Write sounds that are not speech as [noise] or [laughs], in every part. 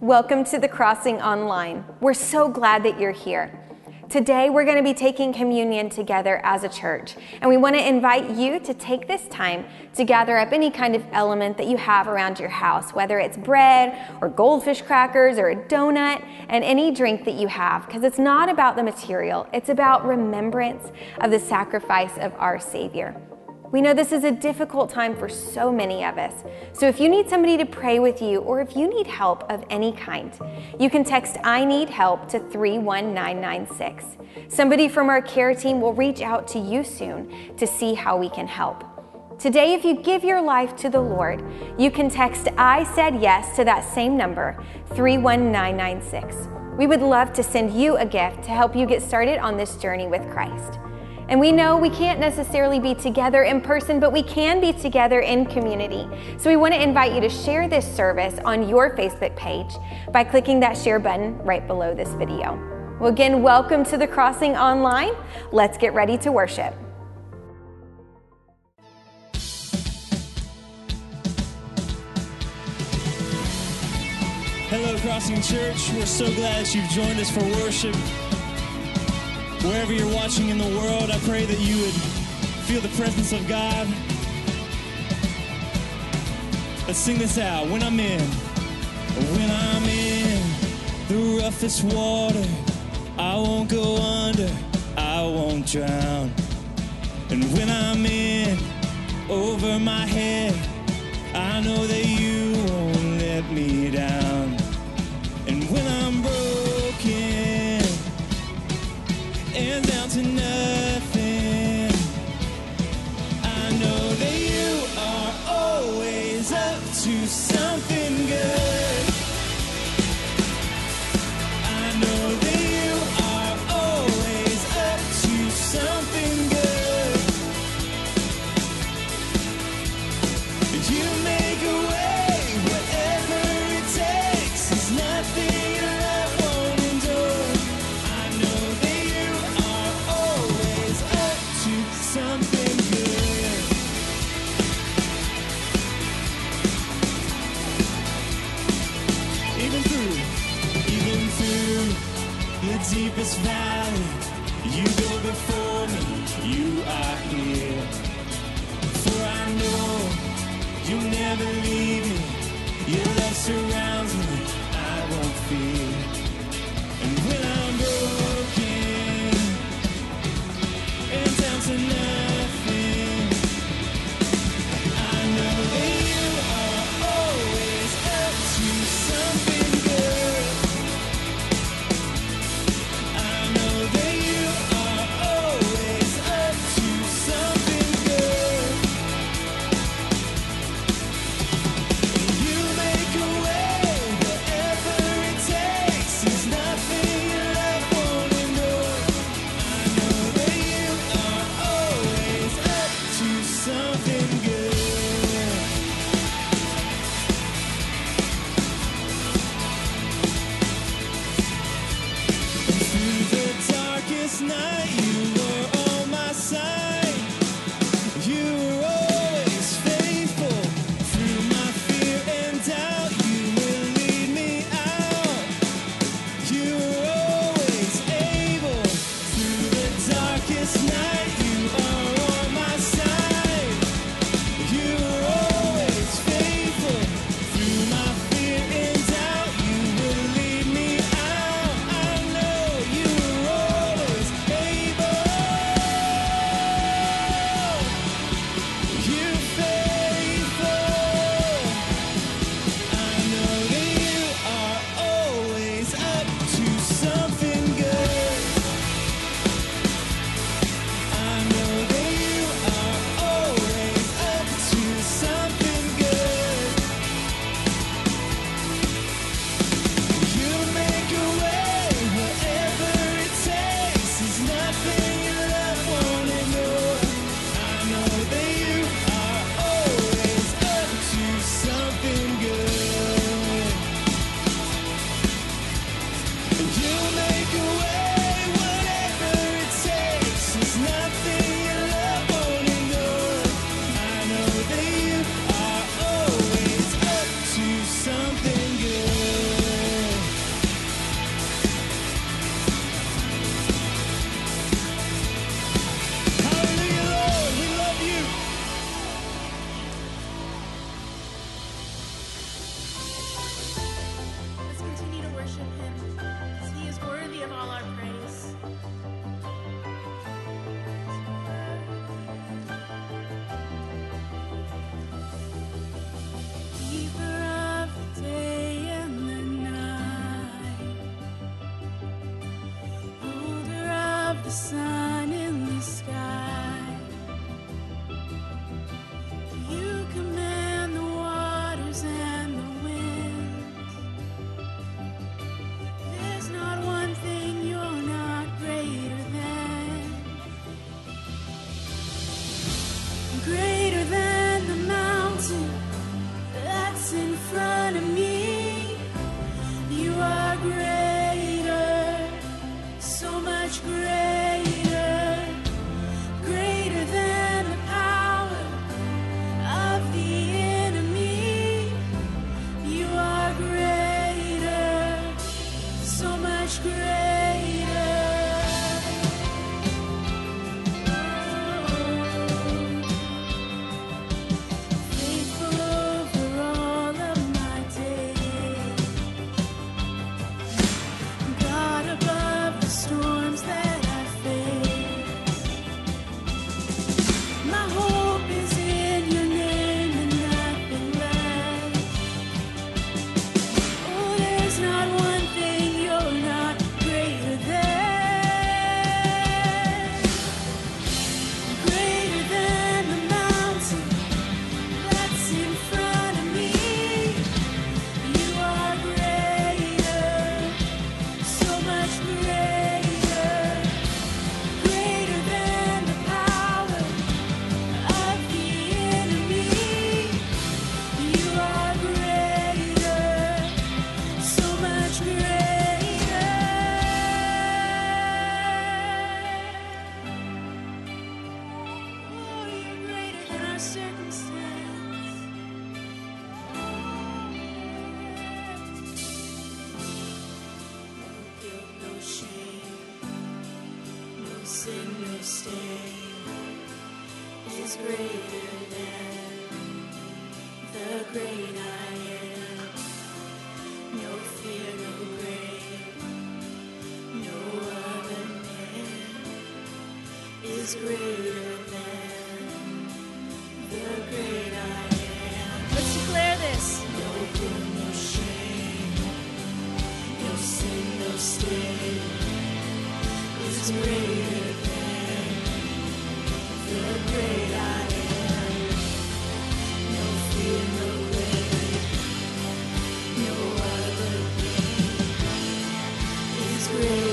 Welcome to the Crossing Online. We're so glad that you're here. Today, we're going to be taking communion together as a church, and we want to invite you to take this time to gather up any kind of element that you have around your house, whether it's bread or goldfish crackers or a donut, and any drink that you have, because it's not about the material, it's about remembrance of the sacrifice of our Savior. We know this is a difficult time for so many of us. So if you need somebody to pray with you or if you need help of any kind, you can text I need help to 31996. Somebody from our care team will reach out to you soon to see how we can help. Today, if you give your life to the Lord, you can text I said yes to that same number, 31996. We would love to send you a gift to help you get started on this journey with Christ. And we know we can't necessarily be together in person, but we can be together in community. So we want to invite you to share this service on your Facebook page by clicking that share button right below this video. Well, again, welcome to the Crossing Online. Let's get ready to worship. Hello, Crossing Church. We're so glad that you've joined us for worship. Wherever you're watching in the world, I pray that you would feel the presence of God. Let's sing this out. When I'm in, when I'm in the roughest water, I won't go under, I won't drown. And when I'm in over my head, I know that you won't let me down. Before me. You are here. For I know you never leave the sun. grace.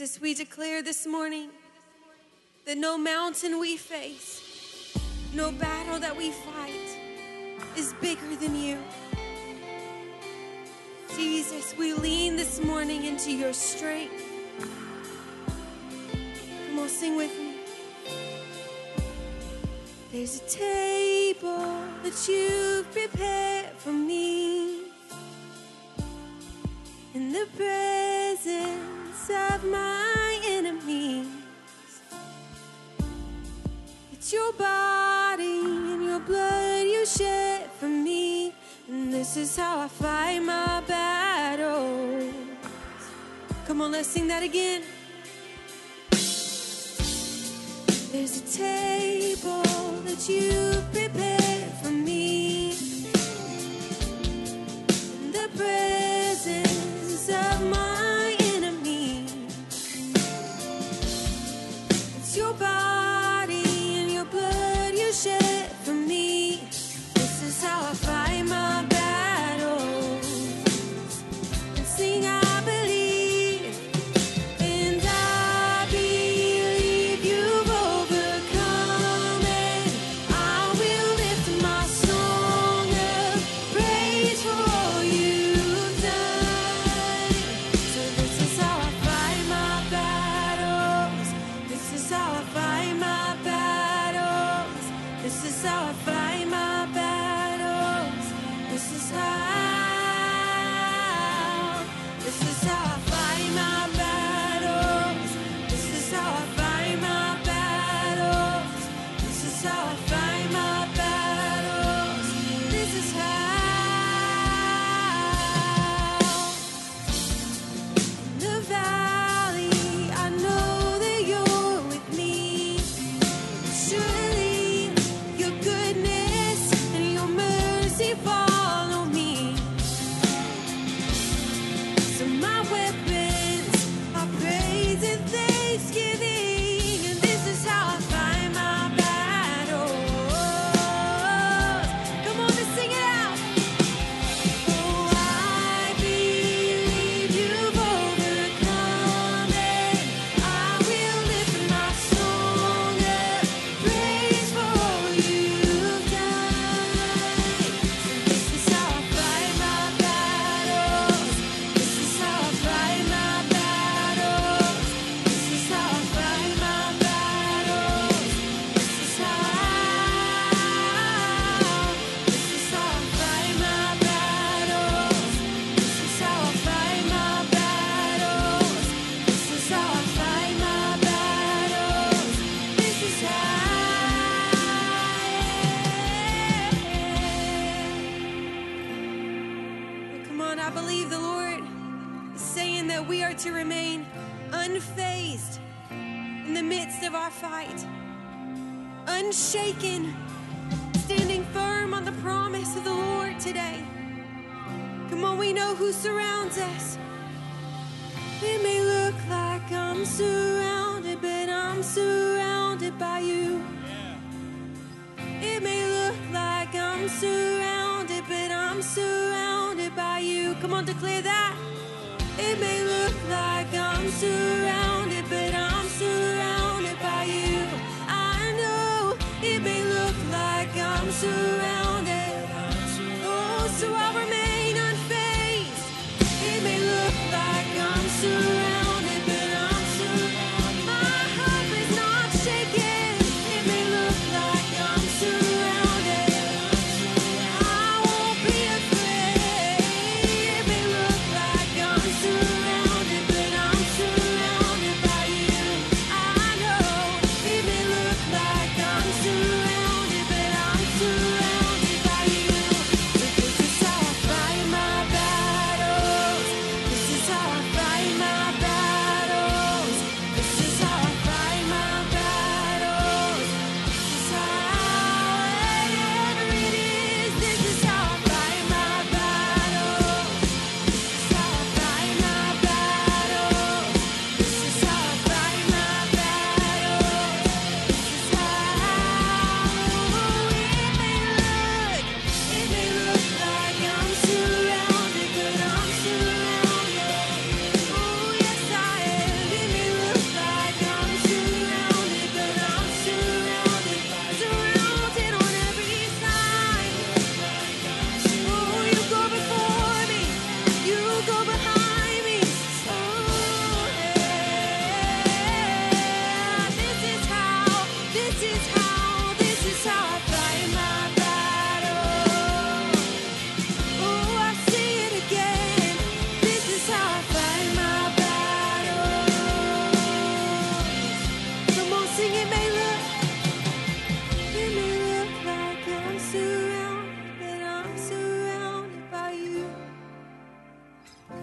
Jesus, we declare this morning that no mountain we face, no battle that we fight is bigger than you. Jesus, we lean this morning into your strength. Come on, sing with me. There's a table that you've prepared for me in the presence hearts of my enemies. It's your body and your blood you shed for me. And this is how I fight my battles. Come on, let's sing that again. There's a table that you prepared for me. The bread.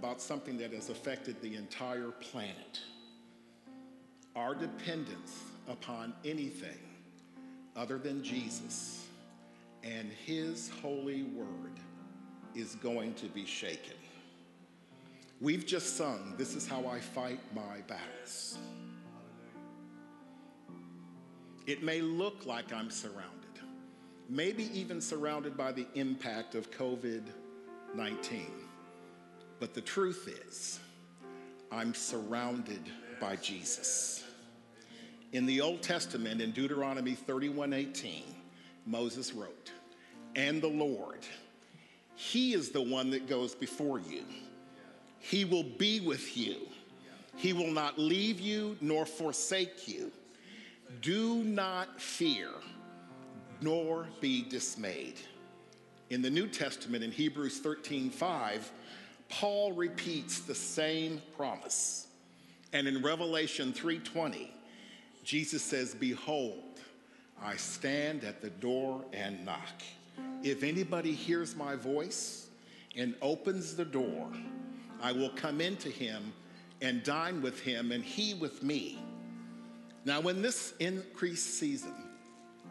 about something that has affected the entire planet. Our dependence upon anything other than Jesus and His holy word is going to be shaken. We've just sung, This is how I fight my battles. It may look like I'm surrounded, maybe even surrounded by the impact of COVID 19. But the truth is, I'm surrounded by Jesus. In the Old Testament, in Deuteronomy 31:18, Moses wrote, "And the Lord, he is the one that goes before you. He will be with you. He will not leave you nor forsake you. Do not fear, nor be dismayed." In the New Testament, in Hebrews 13:5, Paul repeats the same promise. And in Revelation 3:20, Jesus says, "Behold, I stand at the door and knock. If anybody hears my voice and opens the door, I will come into him and dine with him and he with me." Now, in this increased season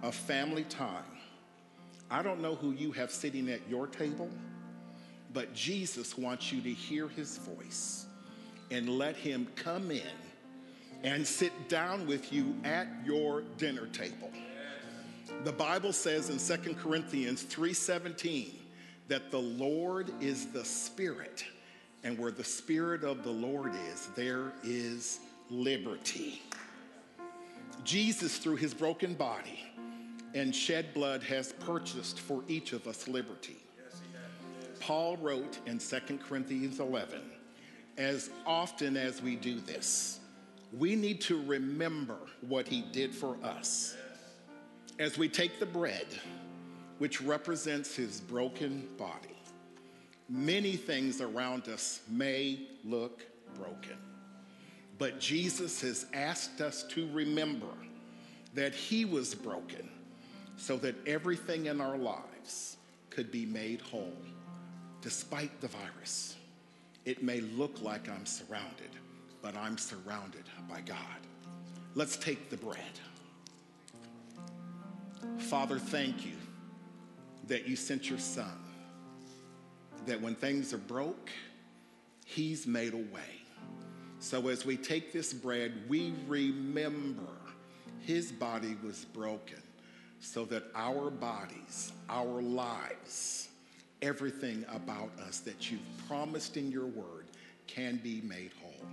of family time, I don't know who you have sitting at your table, but Jesus wants you to hear his voice and let him come in and sit down with you at your dinner table. The Bible says in 2 Corinthians 3:17 that the Lord is the Spirit, and where the Spirit of the Lord is, there is liberty. Jesus, through his broken body and shed blood, has purchased for each of us liberty. Paul wrote in 2 Corinthians 11, as often as we do this, we need to remember what he did for us. As we take the bread, which represents his broken body, many things around us may look broken. But Jesus has asked us to remember that he was broken so that everything in our lives could be made whole despite the virus. It may look like I'm surrounded, but I'm surrounded by God. Let's take the bread. Father, thank you that you sent your son, that when things are broke, he's made a way. So as we take this bread, we remember his body was broken so that our bodies, our lives, everything about us that you've promised in your word can be made whole.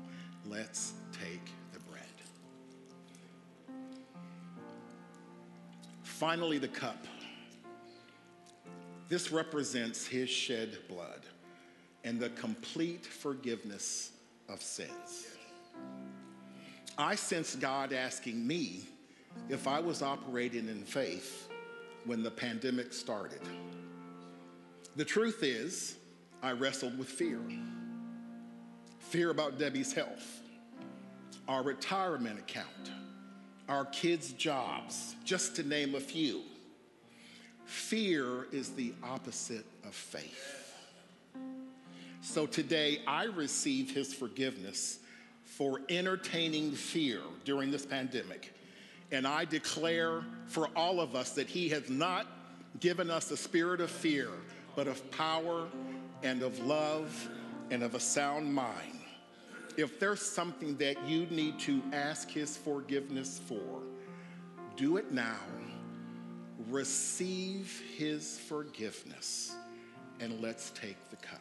Let's take the bread. Finally, the cup. This represents his shed blood and the complete forgiveness of sins. I sense God asking me if I was operating in faith when the pandemic started. The truth is, I wrestled with fear fear about Debbie's health, our retirement account, our kids' jobs, just to name a few. Fear is the opposite of faith. So today, I receive his forgiveness for entertaining fear during this pandemic. And I declare for all of us that he has not given us a spirit of fear, but of power and of love and of a sound mind. If there's something that you need to ask His forgiveness for, do it now. Receive His forgiveness, and let's take the cup.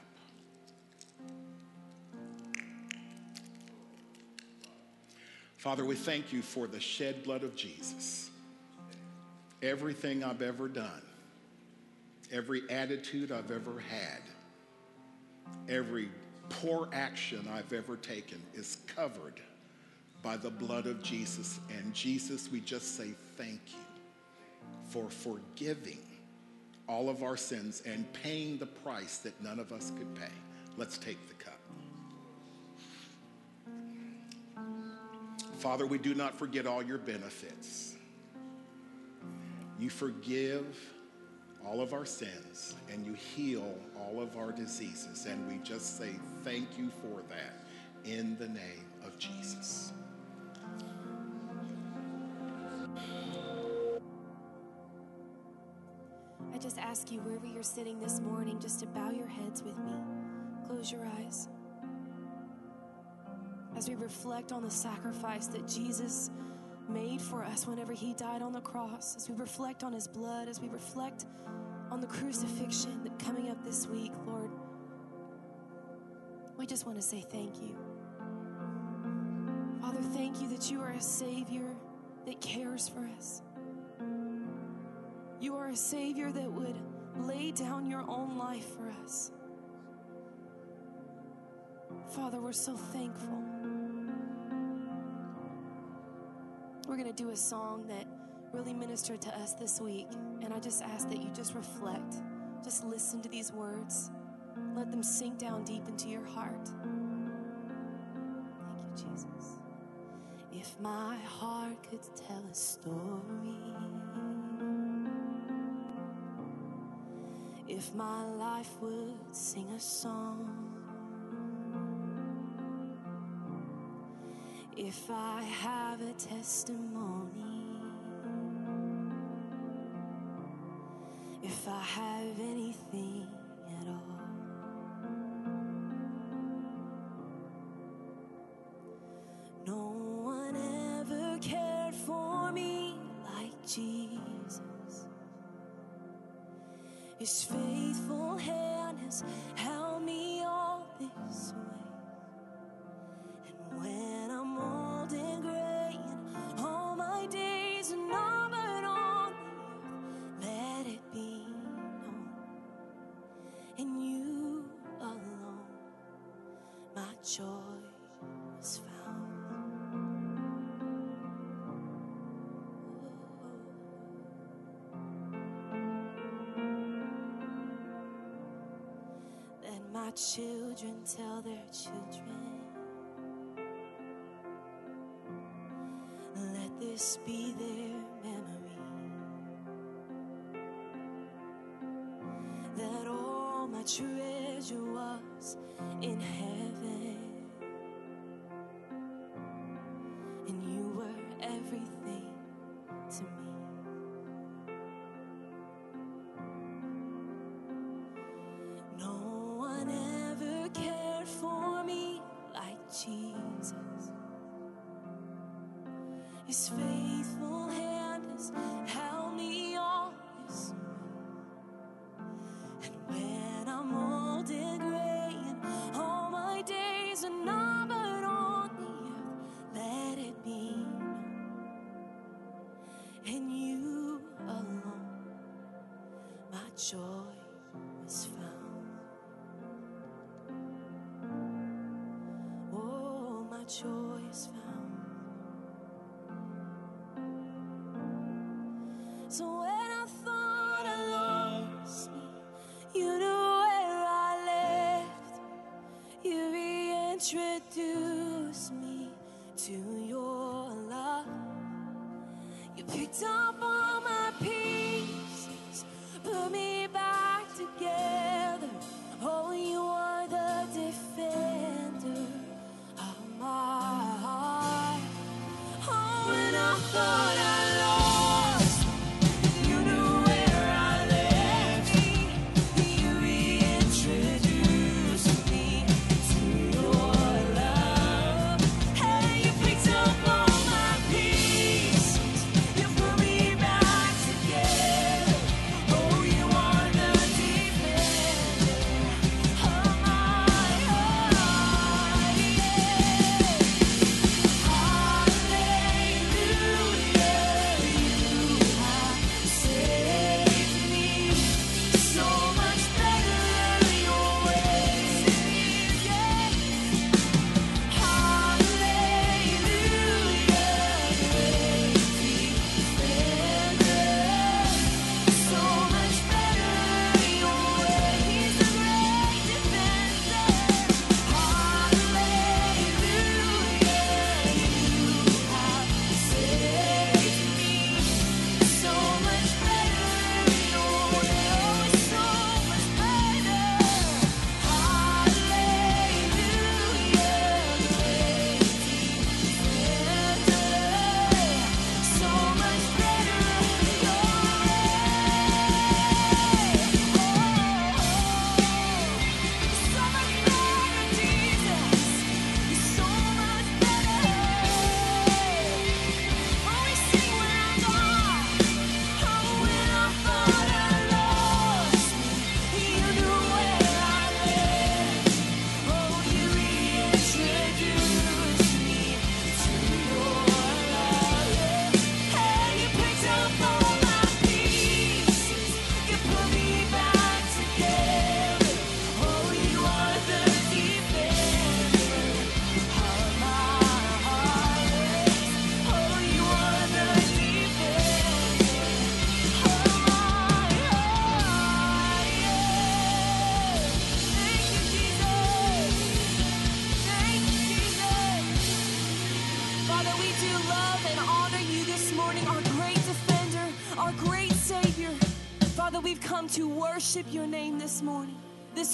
Father, we thank you for the shed blood of Jesus. Everything I've ever done every attitude I've ever had, every poor action I've ever taken is covered by the blood of Jesus. And Jesus, we just say thank you for forgiving all of our sins and paying the price that none of us could pay. Let's take the cup. Father, we do not forget all your benefits. You forgive all of our sins and you heal all of our diseases. And we just say thank you for that in the name of Jesus. I just ask you, wherever you're sitting this morning, just to bow your heads with me. Close your eyes. As we reflect on the sacrifice that Jesus made for us whenever he died on the cross, as we reflect on his blood, as we reflect on the crucifixion that coming up this week, Lord, we just want to say thank you. Father, thank you that you are a Savior that cares for us. You are a Savior that would lay down your own life for us. Father, we're so thankful. We're going to do a song that really ministered to us this week. And I just ask that you just reflect, just listen to these words, let them sink down deep into your heart. Thank you, Jesus. If my heart could tell a story, if my life would sing a song. If I have a testimony, if I have anything at all, no one ever cared for me like Jesus. His joy was found. Let my children tell their children. Let this be their His faithful hand has held me way. And when I'm old and gray and all my days are numbered on the earth, let it be known. In you alone, my joy was found. Oh, my joy is found. When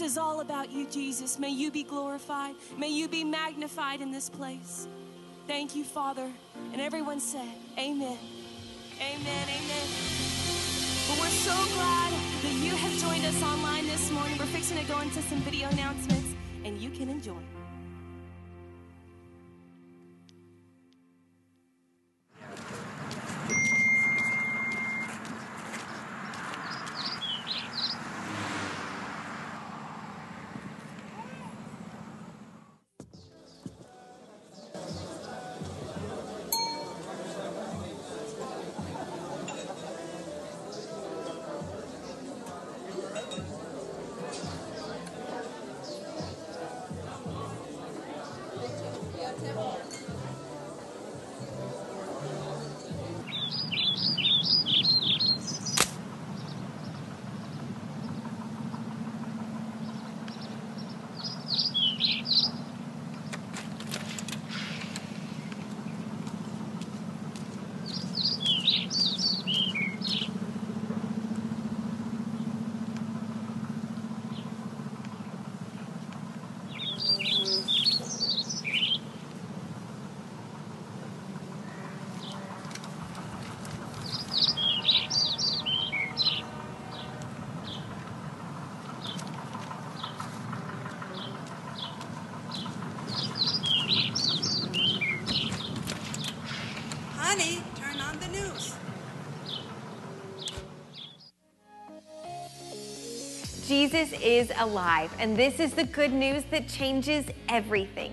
This is all about you, Jesus. May you be glorified. May you be magnified in this place. Thank you, Father. And everyone said, Amen. Amen. Amen. But we're so glad that you have joined us online this morning. We're fixing to go into some video announcements, and you can enjoy. Jesus is alive, and this is the good news that changes everything.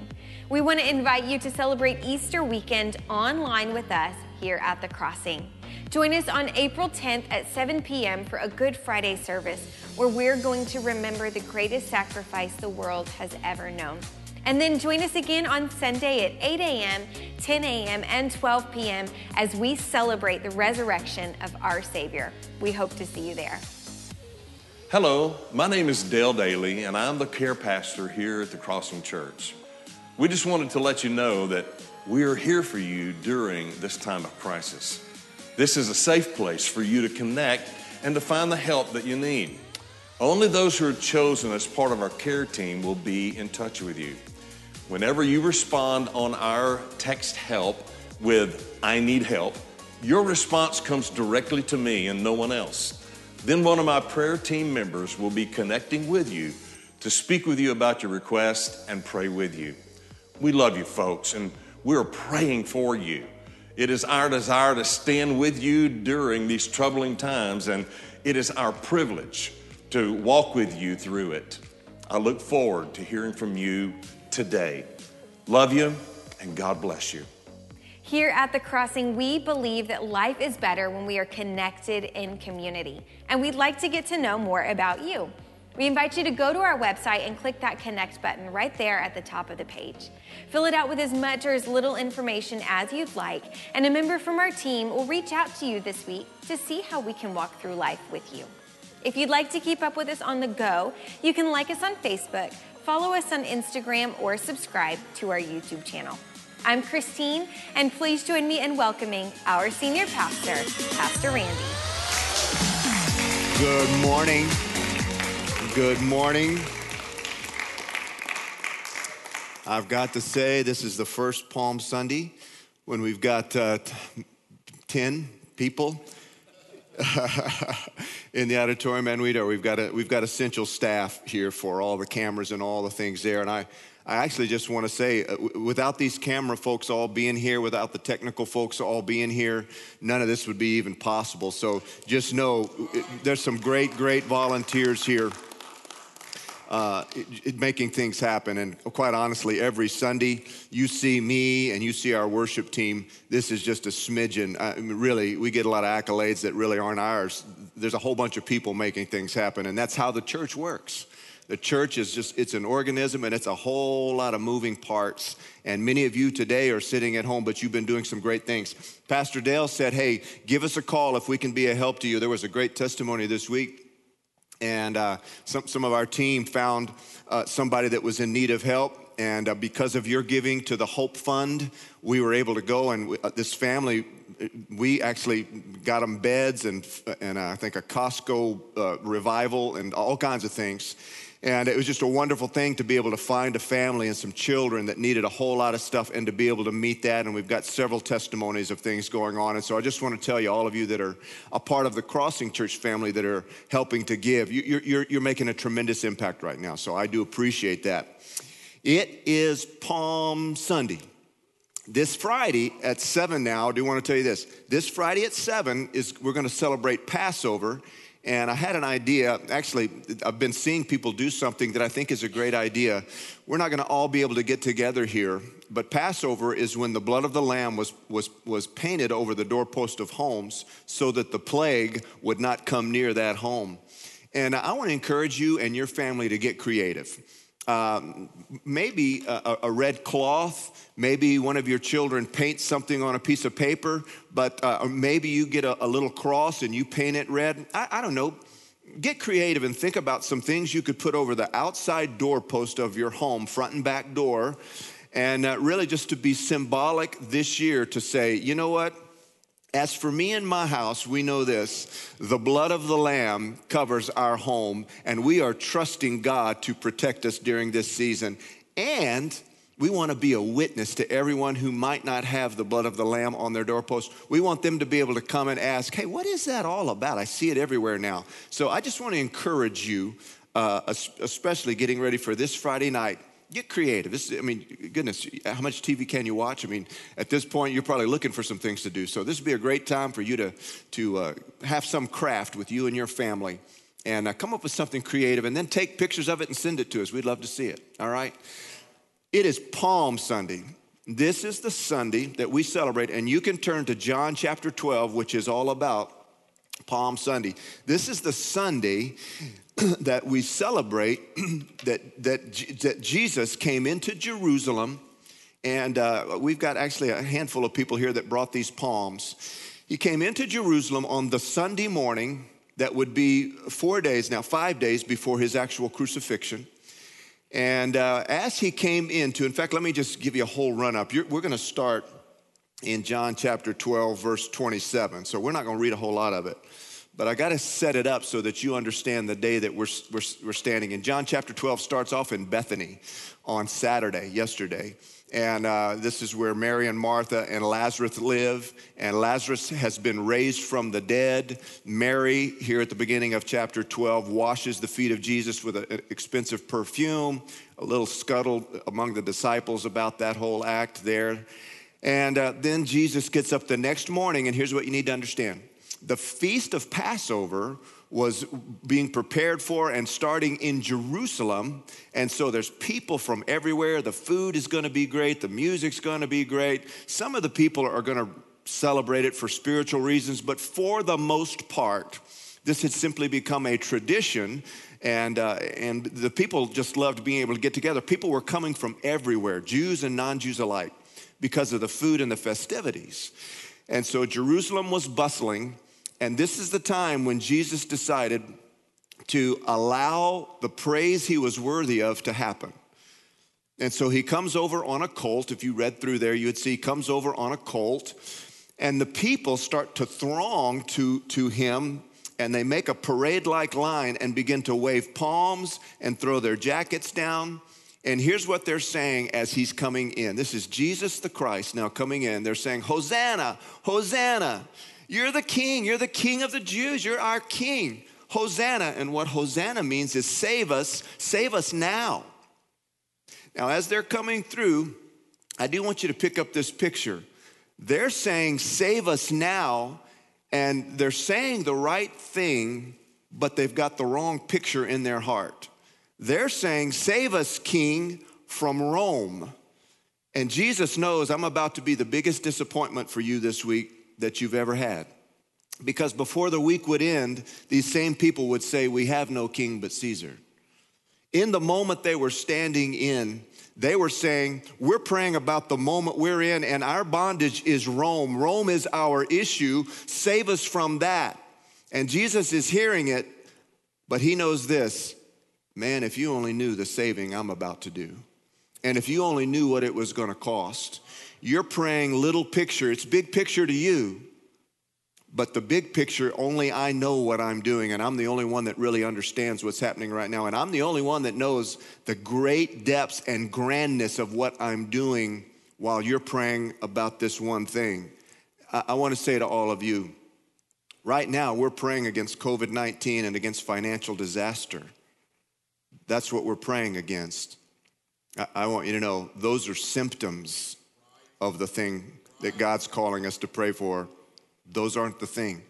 We want to invite you to celebrate Easter weekend online with us here at the Crossing. Join us on April 10th at 7 p.m. for a Good Friday service where we're going to remember the greatest sacrifice the world has ever known. And then join us again on Sunday at 8 a.m., 10 a.m., and 12 p.m. as we celebrate the resurrection of our Savior. We hope to see you there. Hello, my name is Dale Daly, and I'm the care pastor here at the Crossing Church. We just wanted to let you know that we are here for you during this time of crisis. This is a safe place for you to connect and to find the help that you need. Only those who are chosen as part of our care team will be in touch with you. Whenever you respond on our text help with, I need help, your response comes directly to me and no one else. Then one of my prayer team members will be connecting with you to speak with you about your request and pray with you. We love you, folks, and we're praying for you. It is our desire to stand with you during these troubling times, and it is our privilege to walk with you through it. I look forward to hearing from you today. Love you, and God bless you. Here at The Crossing, we believe that life is better when we are connected in community, and we'd like to get to know more about you. We invite you to go to our website and click that connect button right there at the top of the page. Fill it out with as much or as little information as you'd like, and a member from our team will reach out to you this week to see how we can walk through life with you. If you'd like to keep up with us on the go, you can like us on Facebook, follow us on Instagram, or subscribe to our YouTube channel. I'm Christine, and please join me in welcoming our senior pastor, Pastor Randy. Good morning. Good morning. I've got to say, this is the first Palm Sunday when we've got uh, t- 10 people [laughs] in the auditorium, and we know we've got, a, we've got essential staff here for all the cameras and all the things there. And I, I actually just want to say, uh, without these camera folks all being here, without the technical folks all being here, none of this would be even possible. So just know it, there's some great, great volunteers here uh, it, it- making things happen. And quite honestly, every Sunday you see me and you see our worship team. This is just a smidgen. I mean, really, we get a lot of accolades that really aren't ours. There's a whole bunch of people making things happen, and that's how the church works. The church is just, it's an organism and it's a whole lot of moving parts. And many of you today are sitting at home, but you've been doing some great things. Pastor Dale said, Hey, give us a call if we can be a help to you. There was a great testimony this week and uh, some, some of our team found uh, somebody that was in need of help and uh, because of your giving to the hope fund we were able to go and we, uh, this family we actually got them beds and, and uh, i think a costco uh, revival and all kinds of things and it was just a wonderful thing to be able to find a family and some children that needed a whole lot of stuff and to be able to meet that. And we've got several testimonies of things going on. And so I just want to tell you, all of you that are a part of the Crossing Church family that are helping to give, you- you're, you're, you're making a tremendous impact right now. So I do appreciate that. It is Palm Sunday. This Friday at 7 now, I do want to tell you this. This Friday at 7 is we're going to celebrate Passover. And I had an idea. Actually, I've been seeing people do something that I think is a great idea. We're not going to all be able to get together here, but Passover is when the blood of the lamb was, was, was painted over the doorpost of homes so that the plague would not come near that home. And I want to encourage you and your family to get creative. Um, maybe a, a red cloth, maybe one of your children paints something on a piece of paper, but uh, maybe you get a, a little cross and you paint it red. I, I don't know. Get creative and think about some things you could put over the outside doorpost of your home, front and back door, and uh, really just to be symbolic this year to say, you know what? As for me and my house, we know this the blood of the Lamb covers our home, and we are trusting God to protect us during this season. And we want to be a witness to everyone who might not have the blood of the Lamb on their doorpost. We want them to be able to come and ask, hey, what is that all about? I see it everywhere now. So I just want to encourage you, uh, especially getting ready for this Friday night get creative. This, I mean, goodness, how much TV can you watch? I mean, at this point, you're probably looking for some things to do. So this would be a great time for you to to uh, have some craft with you and your family, and uh, come up with something creative, and then take pictures of it and send it to us. We'd love to see it. All right. It is Palm Sunday. This is the Sunday that we celebrate, and you can turn to John chapter 12, which is all about Palm Sunday. This is the Sunday [clears throat] that we celebrate [clears throat] that, that, that Jesus came into Jerusalem, and uh, we've got actually a handful of people here that brought these palms. He came into Jerusalem on the Sunday morning that would be four days, now five days before his actual crucifixion. And uh, as he came into, in fact, let me just give you a whole run up. You're, we're going to start in John chapter 12, verse 27. So we're not going to read a whole lot of it. But I got to set it up so that you understand the day that we're, we're, we're standing in. John chapter 12 starts off in Bethany on Saturday, yesterday. And uh, this is where Mary and Martha and Lazarus live. And Lazarus has been raised from the dead. Mary, here at the beginning of chapter 12, washes the feet of Jesus with an expensive perfume. A little scuttle among the disciples about that whole act there. And uh, then Jesus gets up the next morning, and here's what you need to understand the feast of Passover was being prepared for and starting in Jerusalem. And so there's people from everywhere. The food is going to be great, the music's going to be great. Some of the people are going to celebrate it for spiritual reasons, but for the most part, this had simply become a tradition. And, uh, and the people just loved being able to get together. People were coming from everywhere, Jews and non Jews alike, because of the food and the festivities. And so Jerusalem was bustling and this is the time when Jesus decided to allow the praise he was worthy of to happen. And so he comes over on a colt. If you read through there, you would see he comes over on a colt. And the people start to throng to, to him, and they make a parade like line and begin to wave palms and throw their jackets down. And here's what they're saying as he's coming in. This is Jesus the Christ now coming in. They're saying, Hosanna, Hosanna. You're the king. You're the king of the Jews. You're our king. Hosanna. And what Hosanna means is save us, save us now. Now, as they're coming through, I do want you to pick up this picture. They're saying, save us now, and they're saying the right thing, but they've got the wrong picture in their heart. They're saying, save us, king, from Rome. And Jesus knows I'm about to be the biggest disappointment for you this week that you've ever had. Because before the week would end, these same people would say, We have no king but Caesar. In the moment they were standing in, they were saying, We're praying about the moment we're in, and our bondage is Rome. Rome is our issue. Save us from that. And Jesus is hearing it, but he knows this man, if you only knew the saving I'm about to do, and if you only knew what it was going to cost, you're praying little picture. It's big picture to you, but the big picture, only I know what I'm doing, and I'm the only one that really understands what's happening right now. And I'm the only one that knows the great depths and grandness of what I'm doing while you're praying about this one thing. I, I want to say to all of you, right now, we're praying against COVID 19 and against financial disaster. That's what we're praying against. I, I want you to know those are symptoms of the thing that God's calling us to pray for. Those aren't the thing.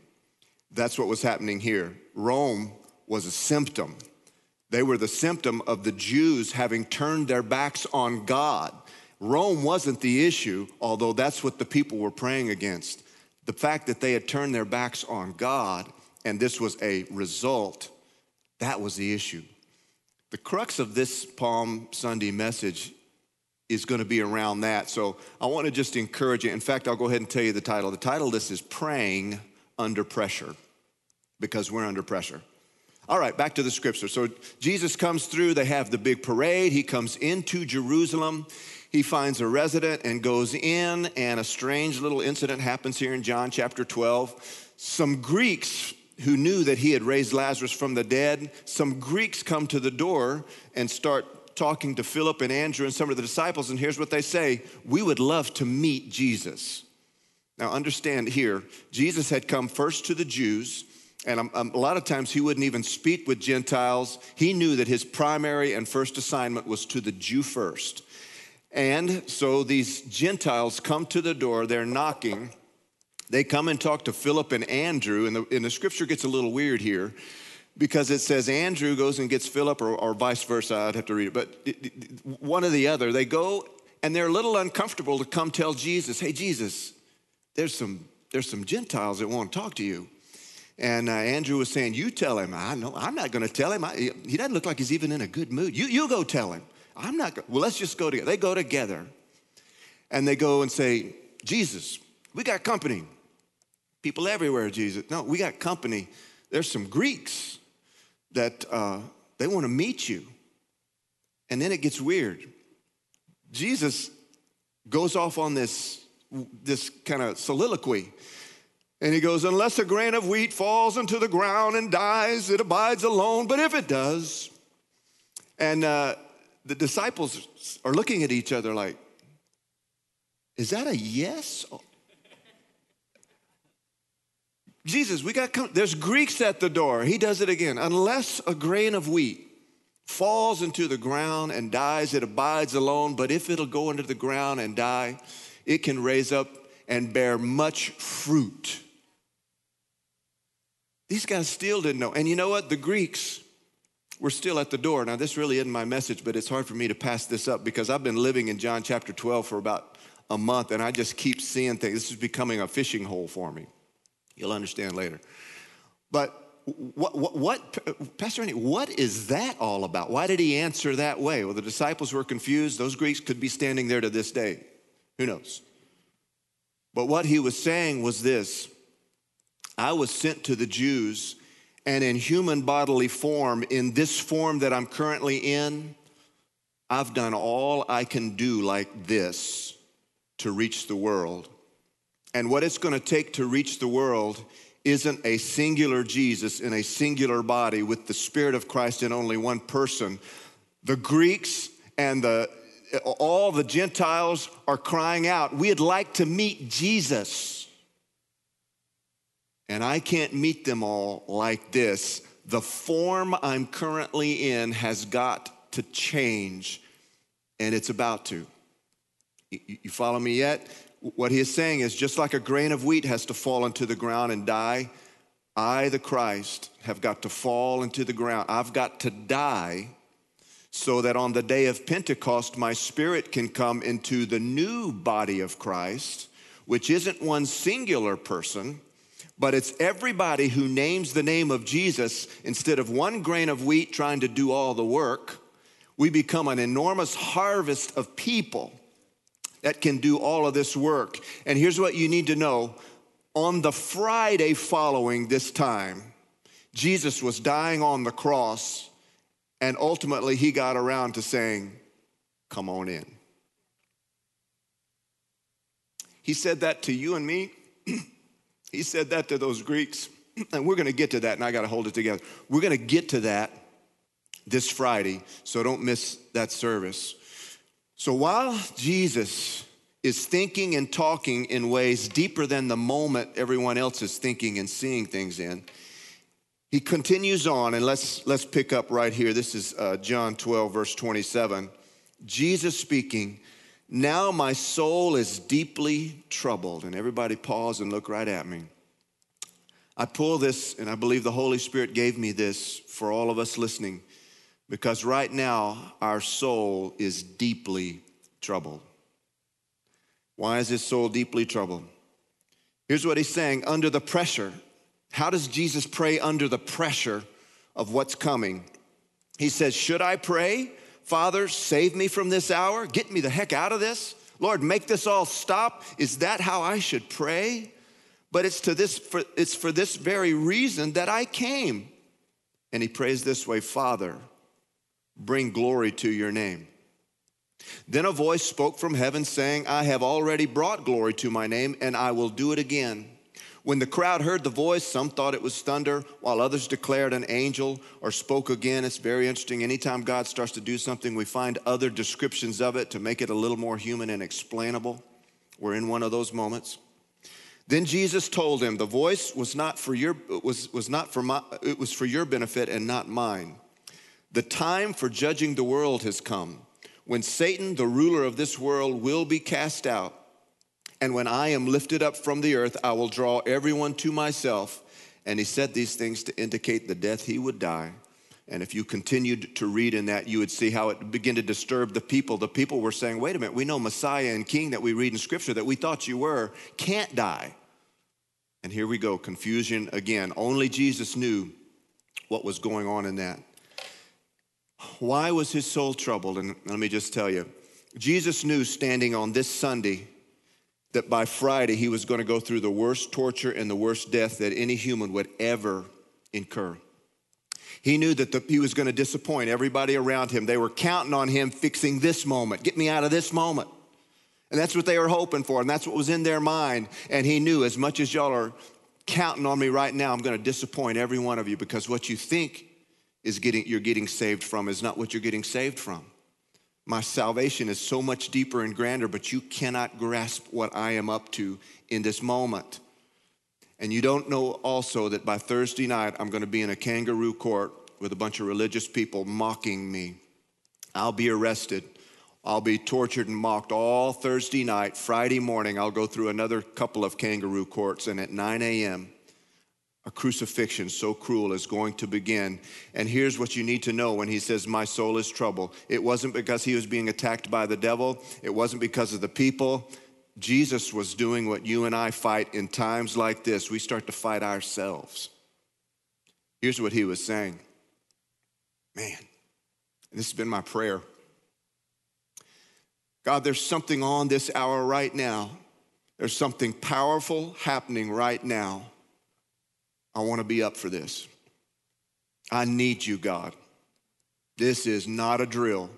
That's what was happening here. Rome was a symptom. They were the symptom of the Jews having turned their backs on God. Rome wasn't the issue, although that's what the people were praying against. The fact that they had turned their backs on God and this was a result, that was the issue. The crux of this Palm Sunday message is going to be around that. So I want to just encourage you. In fact, I'll go ahead and tell you the title. The title of this is Praying Under Pressure because we're under pressure. All right, back to the scripture. So Jesus comes through, they have the big parade. He comes into Jerusalem. He finds a resident and goes in, and a strange little incident happens here in John chapter 12. Some Greeks who knew that he had raised Lazarus from the dead, some Greeks come to the door and start talking to Philip and Andrew and some of the disciples, and here's what they say We would love to meet Jesus. Now, understand here, Jesus had come first to the Jews, and um, um, a lot of times he wouldn't even speak with Gentiles. He knew that his primary and first assignment was to the Jew first. And so these Gentiles come to the door, they're knocking. They come and talk to Philip and Andrew, and the, and the scripture gets a little weird here because it says Andrew goes and gets Philip, or, or vice versa. I'd have to read it, but one or the other. They go and they're a little uncomfortable to come tell Jesus, "Hey, Jesus, there's some there's some Gentiles that want to talk to you." And uh, Andrew was saying, "You tell him." I know I'm not going to tell him. I, he doesn't look like he's even in a good mood. You you go tell him. I'm not. Go- well, let's just go together. They go together, and they go and say, "Jesus, we got company." People everywhere, Jesus. No, we got company. There's some Greeks that uh, they want to meet you. And then it gets weird. Jesus goes off on this, this kind of soliloquy. And he goes, Unless a grain of wheat falls into the ground and dies, it abides alone. But if it does, and uh, the disciples are looking at each other like, Is that a yes? Jesus, we got, come. there's Greeks at the door. He does it again. Unless a grain of wheat falls into the ground and dies, it abides alone. But if it'll go into the ground and die, it can raise up and bear much fruit. These guys still didn't know. And you know what? The Greeks were still at the door. Now, this really isn't my message, but it's hard for me to pass this up because I've been living in John chapter 12 for about a month and I just keep seeing things. This is becoming a fishing hole for me. You'll understand later. But what, what, what, Pastor Andy, what is that all about? Why did he answer that way? Well, the disciples were confused. Those Greeks could be standing there to this day. Who knows? But what he was saying was this I was sent to the Jews, and in human bodily form, in this form that I'm currently in, I've done all I can do like this to reach the world. And what it's going to take to reach the world isn't a singular Jesus in a singular body with the Spirit of Christ in only one person. The Greeks and the all the Gentiles are crying out, We'd like to meet Jesus. And I can't meet them all like this. The form I'm currently in has got to change, and it's about to. You follow me yet? What he is saying is just like a grain of wheat has to fall into the ground and die, I, the Christ, have got to fall into the ground. I've got to die so that on the day of Pentecost, my spirit can come into the new body of Christ, which isn't one singular person, but it's everybody who names the name of Jesus instead of one grain of wheat trying to do all the work. We become an enormous harvest of people that can do all of this work. And here's what you need to know on the Friday following this time, Jesus was dying on the cross, and ultimately he got around to saying, Come on in. He said that to you and me. [clears throat] he said that to those Greeks. [clears throat] And we're going to get to that, and I got to hold it together. We're going to get to that this Friday, so don't miss that service. So while Jesus is thinking and talking in ways deeper than the moment everyone else is thinking and seeing things in, he continues on, and let's, let's pick up right here. This is uh, John 12, verse 27. Jesus speaking, Now my soul is deeply troubled. And everybody pause and look right at me. I pull this, and I believe the Holy Spirit gave me this for all of us listening. Because right now, our soul is deeply troubled. Why is his soul deeply troubled? Here's what he's saying under the pressure. How does Jesus pray under the pressure of what's coming? He says, Should I pray? Father, save me from this hour. Get me the heck out of this. Lord, make this all stop. Is that how I should pray? But it's to this for, it's for this very reason that I came. And he prays this way, Father, bring glory to your name. Then a voice spoke from heaven saying, I have already brought glory to my name, and I will do it again. When the crowd heard the voice, some thought it was thunder, while others declared an angel or spoke again. It's very interesting. Anytime God starts to do something, we find other descriptions of it to make it a little more human and explainable. We're in one of those moments. Then Jesus told him, The voice was not for your was, was not for my it was for your benefit and not mine. The time for judging the world has come, when Satan, the ruler of this world, will be cast out. And when I am lifted up from the earth, I will draw everyone to myself. And he said these things to indicate the death he would die. And if you continued to read in that, you would see how it began to disturb the people. The people were saying, wait a minute, we know Messiah and King that we read in Scripture that we thought you were can't die. And here we go, confusion again. Only Jesus knew what was going on in that. Why was his soul troubled? And let me just tell you Jesus knew standing on this Sunday that by Friday he was going to go through the worst torture and the worst death that any human would ever incur. He knew that the, he was going to disappoint everybody around him. They were counting on him fixing this moment, get me out of this moment. And that's what they were hoping for, and that's what was in their mind. And he knew as much as y'all are counting on me right now, I'm going to disappoint every one of you because what you think is getting you're getting saved from is not what you're getting saved from. My salvation is so much deeper and grander, but you cannot grasp what I am up to in this moment. And you don't know also that by Thursday night, I'm going to be in a kangaroo court with a bunch of religious people mocking me. I'll be arrested. I'll be tortured and mocked all Thursday night. Friday morning, I'll go through another couple of kangaroo courts, and at 9 a.m., a crucifixion so cruel is going to begin. And here's what you need to know when he says, My soul is troubled. It wasn't because he was being attacked by the devil, it wasn't because of the people. Jesus was doing what you and I fight in times like this. We start to fight ourselves. Here's what he was saying Man, this has been my prayer. God, there's something on this hour right now. There's something powerful happening right now I want to be up for this. I need you, God. This is not a drill.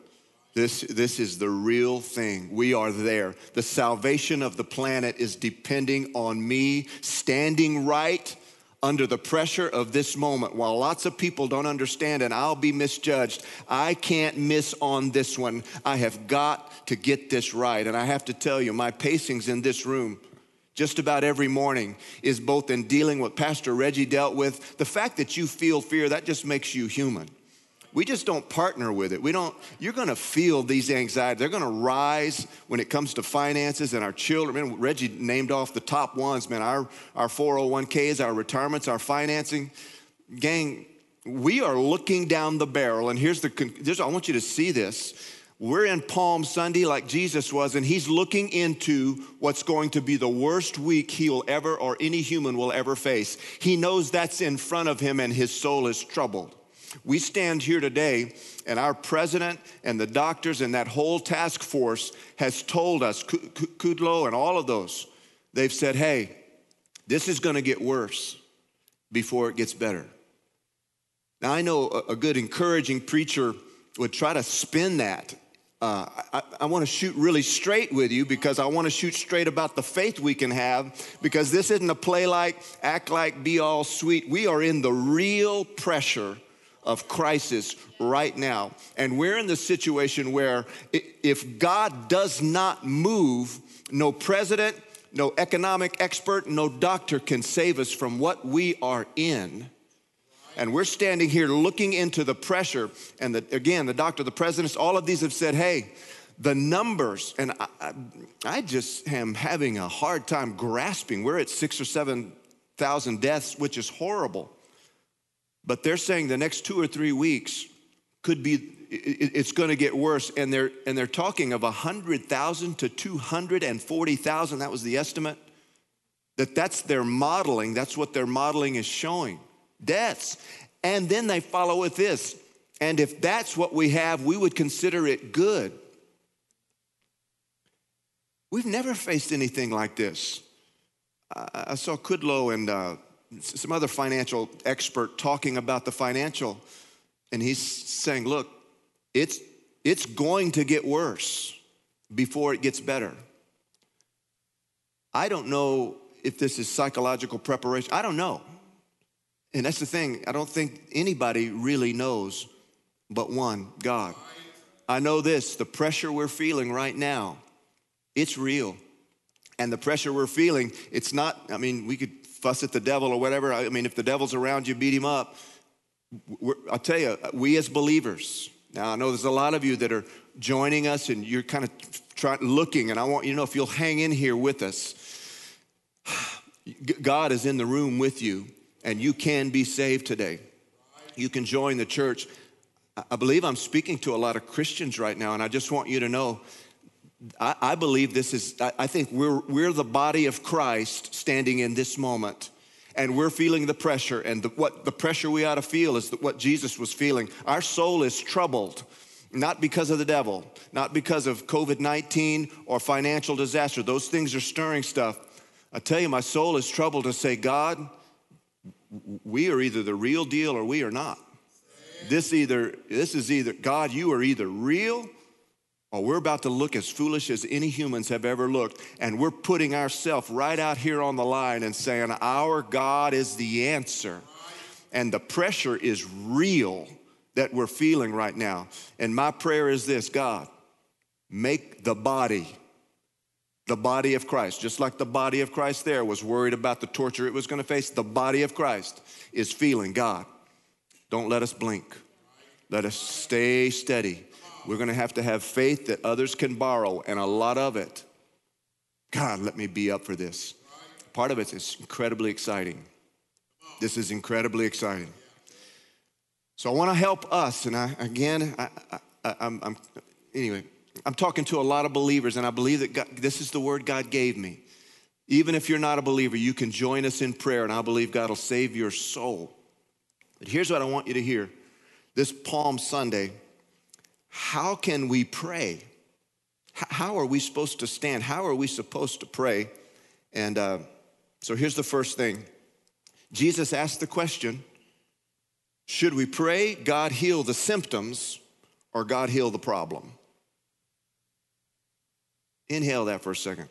This, this is the real thing. We are there. The salvation of the planet is depending on me standing right under the pressure of this moment. While lots of people don't understand and I'll be misjudged, I can't miss on this one. I have got to get this right. And I have to tell you, my pacings in this room just about every morning is both in dealing with Pastor Reggie dealt with. The fact that you feel fear, that just makes you human. We just don't partner with it. We don't, you're gonna feel these anxieties. They're gonna rise when it comes to finances and our children. Man, Reggie named off the top ones, man. Our, our 401ks, our retirements, our financing. Gang, we are looking down the barrel, and here's the, I want you to see this. We're in Palm Sunday like Jesus was, and he's looking into what's going to be the worst week he'll ever or any human will ever face. He knows that's in front of him, and his soul is troubled. We stand here today, and our president and the doctors and that whole task force has told us, Kudlow and all of those, they've said, hey, this is going to get worse before it gets better. Now, I know a good encouraging preacher would try to spin that uh, I, I want to shoot really straight with you because I want to shoot straight about the faith we can have because this isn't a play like, act like, be all sweet. We are in the real pressure of crisis right now. And we're in the situation where if God does not move, no president, no economic expert, no doctor can save us from what we are in. And we're standing here looking into the pressure. And the, again, the doctor, the presidents, all of these have said, hey, the numbers, and I, I, just am having a hard time grasping. We're at six or 7,000 deaths, which is horrible. But they're saying the next two or three weeks could be, it's to get worse. And they're, and they're talking of 100,000 to 240,000. That was the estimate. That that's their modeling. That's what their modeling is showing deaths. And then they follow with this And if that's what we have, we would consider it good. We've never faced anything like this. I, saw Kudlow and uh, some other financial expert talking about the financial, and he's saying, look, it's, it's going to get worse before it gets better. I don't know if this is psychological preparation. I don't know. And that's the thing. I don't think anybody really knows but one God. I know this the pressure we're feeling right now, it's real. And the pressure we're feeling, it's not, I mean, we could fuss at the devil or whatever. I mean, if the devil's around you, beat him up. We're, I'll tell you, we as believers, now I know there's a lot of you that are joining us and you're kind of trying, looking, and I want you to know if you'll hang in here with us, [sighs] God is in the room with you and you can be saved today. You can join the church. I believe I'm speaking to a lot of Christians right now, and I just want you to know I, I believe this is, I, I think we're, we're the body of Christ standing in this moment. And we're feeling the pressure, and the, what the pressure we ought to feel is what Jesus was feeling. Our soul is troubled, not because of the devil, not because of COVID 19 or financial disaster. Those things are stirring stuff. I tell you, my soul is troubled to say, God, we are either the real deal or we are not. This either this is either God, you are either real or we're about to look as foolish as any humans have ever looked, and we're putting ourselves right out here on the line and saying, Our God is the answer. And the pressure is real that we're feeling right now. And my prayer is this God, make the body, the body of Christ, just like the body of Christ there was worried about the torture it was going to face, the body of Christ is feeling God. Don't let us blink. Let us stay steady we're going to have to have faith that others can borrow, and a lot of it. God, let me be up for this. Part of it is incredibly exciting. This is incredibly exciting. So I want to help us, and I again, I, I, I'm, I'm anyway. I'm talking to a lot of believers, and I believe that God, this is the word God gave me. Even if you're not a believer, you can join us in prayer, and I believe God will save your soul. But here's what I want you to hear this Palm Sunday how can we pray? How are we supposed to stand? How are we supposed to pray? And uh, so here's the first thing Jesus asked the question Should we pray, God heal the symptoms, or God heal the problem? Inhale that for a second.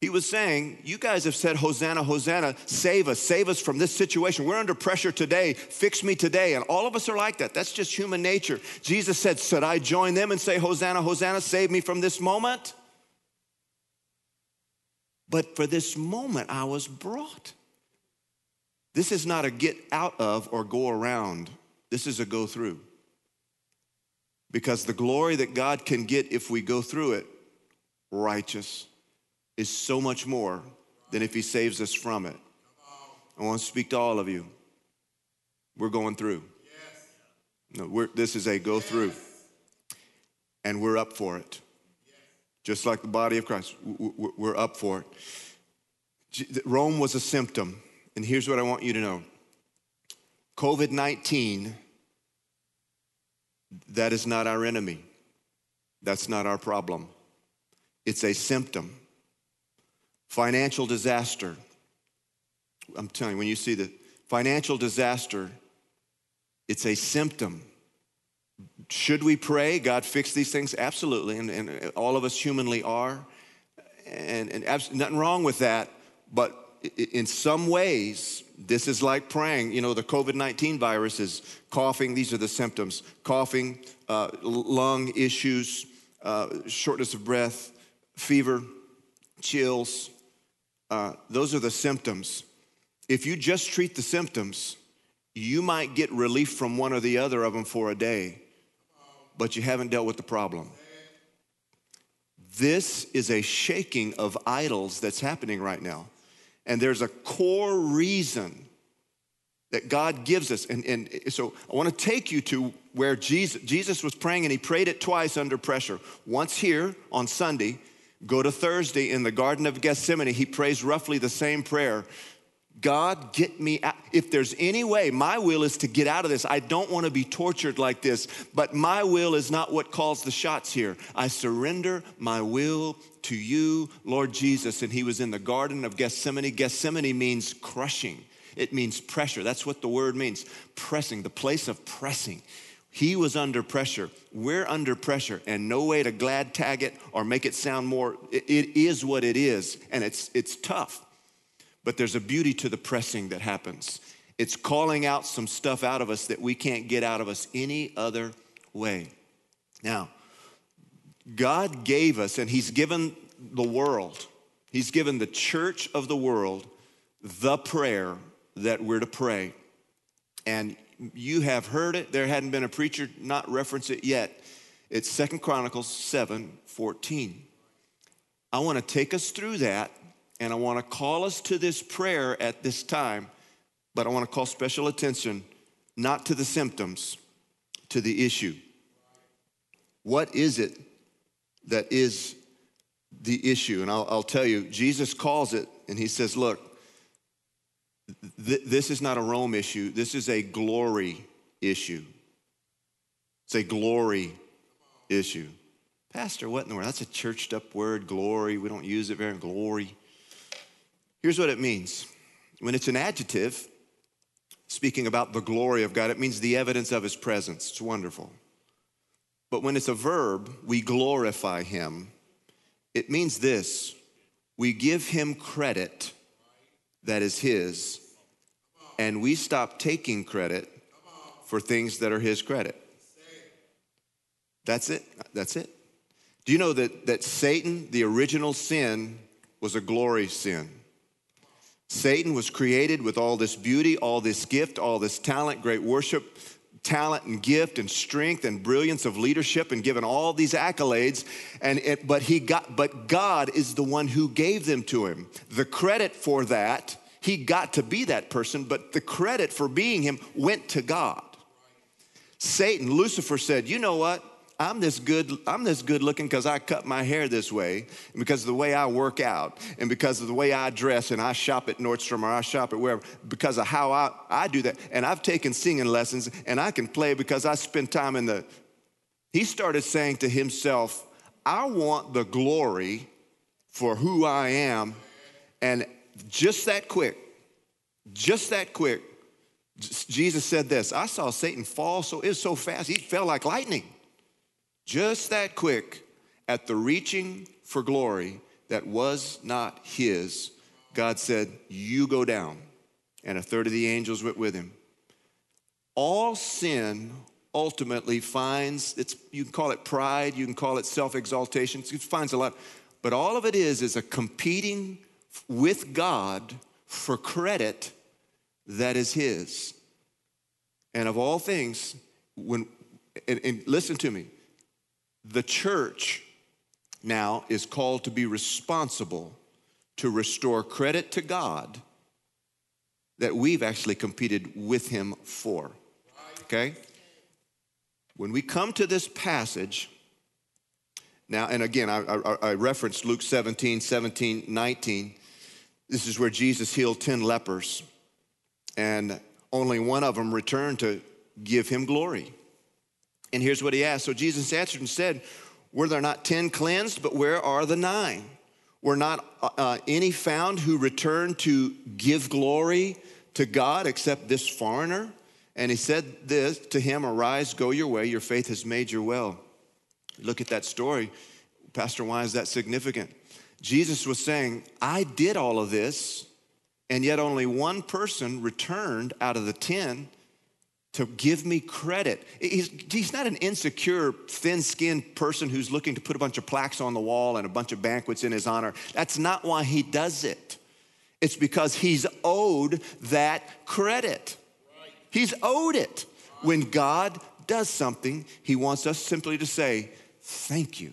He was saying, You guys have said, Hosanna, Hosanna, save us, save us from this situation. We're under pressure today, fix me today. And all of us are like that. That's just human nature. Jesus said, Should I join them and say, Hosanna, Hosanna, save me from this moment? But for this moment, I was brought. This is not a get out of or go around, this is a go through. Because the glory that God can get if we go through it, righteous is so much more than if he saves us from it. I want to speak to all of you. We're going through. No, this is a go through. And we're up for it. Just like the body of Christ, we're up for it. Rome was a symptom. And here's what I want you to know COVID 19, that is not our enemy. That's not our problem. It's a symptom Financial disaster. I'm telling you, when you see the financial disaster, it's a symptom. Should we pray, God fix these things? Absolutely. And, and all of us humanly are. And, and abs- nothing wrong with that. But in some ways, this is like praying. You know, the COVID 19 virus is coughing, these are the symptoms coughing, uh, lung issues, uh, shortness of breath, fever, chills, uh, those are the symptoms. If you just treat the symptoms, you might get relief from one or the other of them for a day, but you haven't dealt with the problem. This is a shaking of idols that's happening right now. And there's a core reason that God gives us. And, and so I want to take you to where Jesus, Jesus was praying and he prayed it twice under pressure. Once here on Sunday, Go to Thursday in the Garden of Gethsemane. He prays roughly the same prayer God, get me out. If there's any way, my will is to get out of this. I don't want to be tortured like this, but my will is not what calls the shots here. I surrender my will to you, Lord Jesus. And he was in the Garden of Gethsemane. Gethsemane means crushing, it means pressure. That's what the word means pressing, the place of pressing. He was under pressure. We're under pressure, and no way to glad tag it or make it sound more. It, it is what it is, and it's, it's tough. But there's a beauty to the pressing that happens. It's calling out some stuff out of us that we can't get out of us any other way. Now, God gave us, and He's given the world, He's given the church of the world the prayer that we're to pray. And you have heard it. There hadn't been a preacher not reference it yet. It's Second Chronicles 7 14. I want to take us through that and I want to call us to this prayer at this time, but I want to call special attention not to the symptoms, to the issue. What is it that is the issue? And I'll, I'll tell you, Jesus calls it, and he says, Look, th- this is not a Rome issue, this is a glory issue. It's a glory issue. Pastor, what in the world? That's a churched up word, glory. We don't use it very glory. Here's what it means when it's an adjective, speaking about the glory of God, it means the evidence of his presence. It's wonderful. But when it's a verb, we glorify him. It means this we give him credit that is his, and we stop taking credit for things that are his credit. That's it. That's it. Do you know that, that Satan, the original sin, was a glory sin? Satan was created with all this beauty, all this gift, all this talent, great worship, talent and gift and strength and brilliance of leadership and given all these accolades. And it, but he got but God is the one who gave them to him. The credit for that he got to be that person but the credit for being him went to God. Satan Lucifer said you know what I'm this good, I'm this good looking because I cut my hair this way, and because of the way I work out, and because of the way I dress, and I shop at Nordstrom or I shop at wherever, because of how I, I do that. And I've taken singing lessons, and I can play because I spend time in the. He started saying to himself, I want the glory for who I am. And just that quick, just that quick, Jesus said this I saw Satan fall so it was so fast, he fell like lightning just that quick at the reaching for glory that was not his, God said, You go down. And a third of the angels went with him. All sin ultimately finds it's you can call it pride, you can call it self-exaltation, it finds a lot, but all of it is is a competing with God for credit that is his. And of all things, when and, and listen to me, the church now is called to be responsible to restore credit to God that we've actually competed with Him for. Okay? When we come to this passage, now, and again, I, I, I, referenced Luke 17, 17, 19. This is where Jesus healed 10 lepers, and only one of them returned to give him glory. And here's what he asked. So Jesus answered and said, Were there not 10 cleansed, but where are the nine? Were not uh, uh, any found who returned to give glory to God except this foreigner? And he said this to him Arise, go your way, your faith has made you well. Look at that story. Pastor, why is that significant? Jesus was saying, I did all of this, and yet only one person returned out of the 10 to give me credit. He's, he's not an insecure, thin skinned person who's looking to put a bunch of plaques on the wall and a bunch of banquets in his honor. That's not why he does it. It's because he's owed that credit. He's owed it. When God does something, he wants us simply to say, Thank you.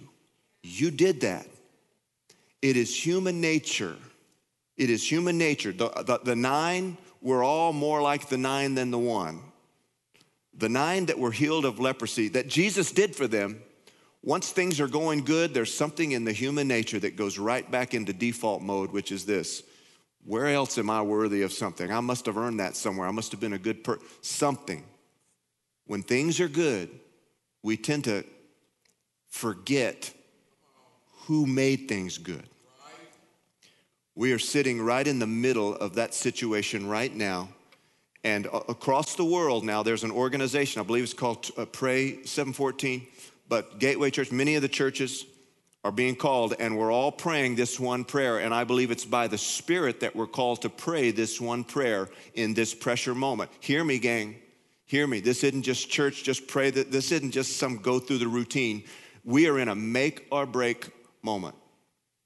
You did that. It is human nature. It is human nature. The, the, the nine were all more like the nine than the one the nine that were healed of leprosy that Jesus did for them, once things are going good, there's something in the human nature that goes right back into default mode, which is this Where else am I worthy of something? I must have earned that somewhere. I must have been a good person. Something. When things are good, we tend to forget who made things good. We are sitting right in the middle of that situation right now. And across the world now, there's an organization, I believe it's called uh, Pray 714, but Gateway Church, many of the churches are being called, and we're all praying this one prayer. And I believe it's by the Spirit that we're called to pray this one prayer in this pressure moment. Hear me, gang. Hear me. This isn't just church, just pray that this isn't just some go through the routine. We are in a make or break moment.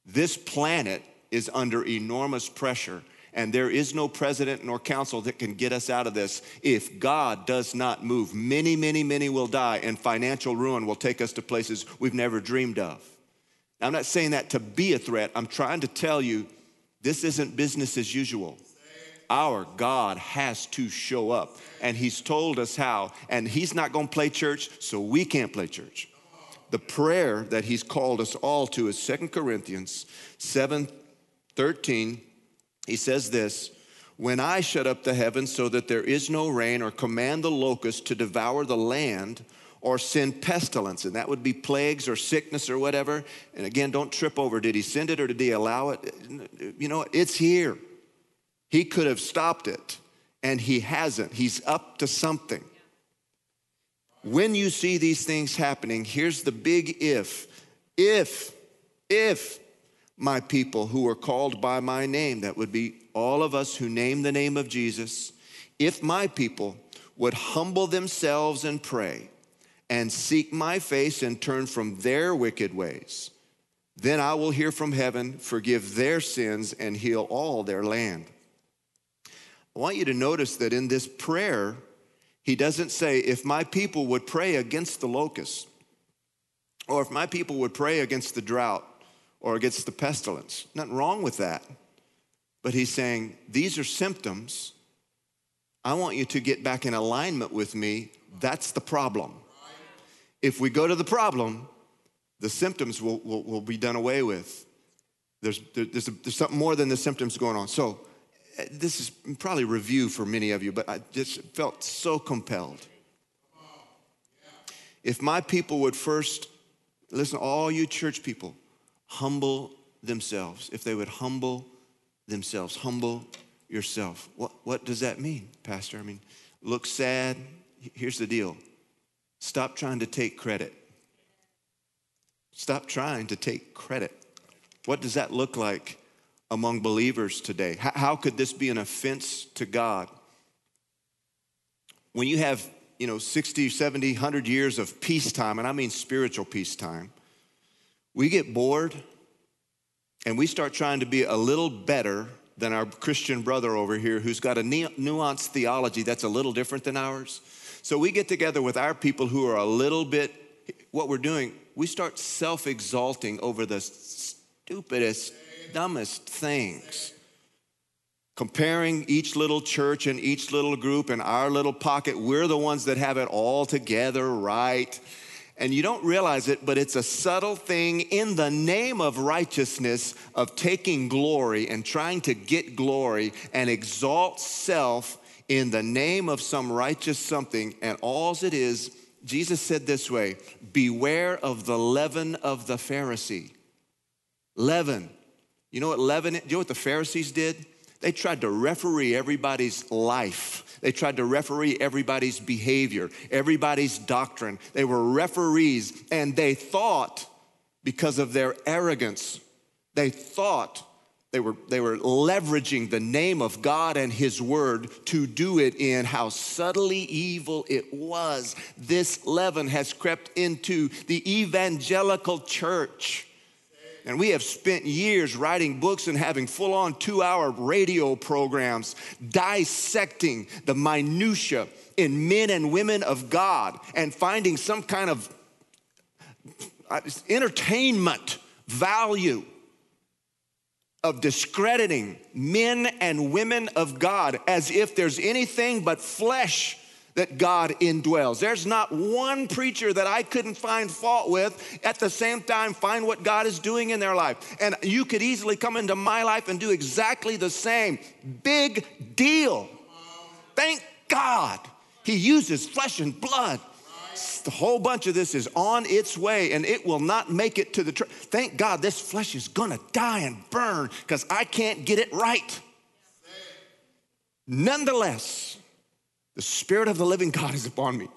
This planet is under enormous pressure, and there is no president nor council that can get us out of this. If God does not move, many, many, many will die, and financial ruin will take us to places we've never dreamed of. Now, I'm not saying that to be a threat. I'm trying to tell you this isn't business as usual. Our God has to show up, and He's told us how, and He's not gonna play church, so we can't play church. The prayer that He's called us all to is 2 Chronicles 7 13. He says this When I shut up the heavens so that there is no rain, or command the locusts to devour the land, or send pestilence, and that would be plagues or sickness or whatever. And again, don't trip over did he send it or did he allow it? You know, it's here. He could have stopped it, and he hasn't. He's up to something. When you see these things happening, here's the big if. If, if my people who are called by my name, that would be all of us who name the name of Jesus, if my people would humble themselves and pray and seek my face and turn from their wicked ways, then I will hear from heaven, forgive their sins, and heal all their land. I want you to notice that in this prayer, he doesn't say, if my people would pray against the locusts, or if my people would pray against the drought, or against the pestilence. Nothing wrong with that. But he's saying, these are symptoms. I want you to get back in alignment with me. That's the problem. If we go to the problem, the symptoms will, will, will be done away with. There's, there- there's, a, there's something more than the symptoms going on. So, eh, this is probably review for many of you, but I just felt so compelled. If my people would first, listen, all you church people, humble themselves. If they would humble themselves, humble yourself. What, what does that mean, Pastor? I mean, look sad. Here's the deal stop trying to take credit. Stop trying to take credit. What does that look like among believers today? How, how could this be an offense to God? When you have, you know, 60, 70, 100 years of peacetime, and I mean spiritual peacetime, we get bored and we start trying to be a little better than our Christian brother over here who's got a nuanced theology that's a little different than ours. So we get together with our people who are a little bit, what we're doing, we start self exalting over the stupidest, dumbest things. Comparing each little church and each little group and our little pocket, we're the ones that have it all together right. And you don't realize it, but it's a subtle thing in the name of righteousness of taking glory and trying to get glory and exalt self in the name of some righteous something. And all's it is, Jesus said this way Beware of the leaven of the Pharisee. Leaven. You know what leaven, you know what the Pharisees did? They tried to referee everybody's life. They tried to referee everybody's behavior, everybody's doctrine. They were referees, and they thought, because of their arrogance, they thought they were, they were leveraging the name of God and His Word to do it in how subtly evil it was. This leaven has crept into the evangelical church. And we have spent years writing books and having full on two hour radio programs dissecting the minutiae in men and women of God and finding some kind of uh, entertainment value of discrediting men and women of God as if there's anything but flesh that God indwells. There's not one preacher that I couldn't find fault with, at the same time, find what God is doing in their life. And you could easily come into my life and do exactly the same. Big deal. Thank God he uses flesh and blood. The whole bunch of this is on its way and it will not make it to the church. Thank God this flesh is gonna die and burn because I can't get it right. Nonetheless, the Spirit of the living God is upon me.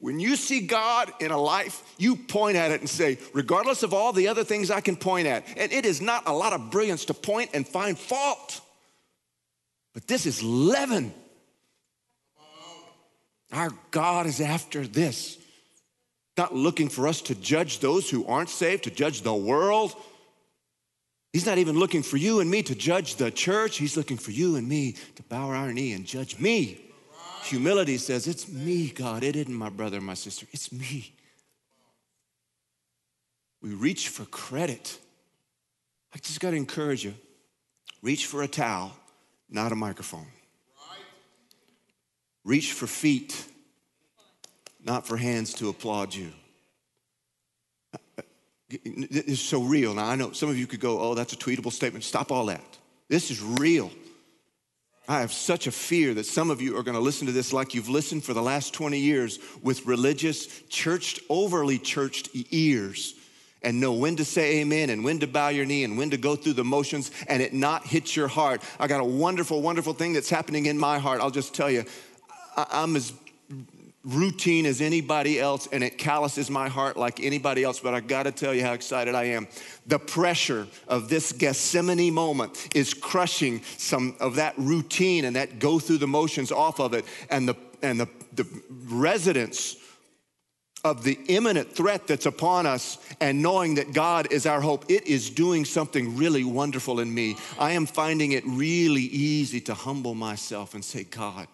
When you see God in a life, you point at it and say, regardless of all the other things I can point at, and it is not a lot of brilliance to point and find fault, but this is leaven. Our God is after this, not looking for us to judge those who aren't saved, to judge the world. He's not even looking for you and me to judge the church. He's looking for you and me to bow our knee and judge me. Humility says, It's me, God. It isn't my brother my sister. It's me. We reach for credit. I just got to encourage you reach for a towel, not a microphone. Reach for feet, not for hands to applaud you. It's so real. Now, I know some of you could go, oh, that's a tweetable statement. Stop all that. This is real. I have such a fear that some of you are going to listen to this like you've listened for the last 20 years with religious, churched, overly churched ears and know when to say amen and when to bow your knee and when to go through the motions and it not hit your heart. I got a wonderful, wonderful thing that's happening in my heart. I'll just tell you, I'm as routine as anybody else and it calluses my heart like anybody else, but I gotta tell you how excited I am. The pressure of this Gethsemane moment is crushing some of that routine and that go through the motions off of it. And the, and the, the residents of the imminent threat that's upon us and knowing that God is our hope, it is doing something really wonderful in me. I am finding it really easy to humble myself and say, God,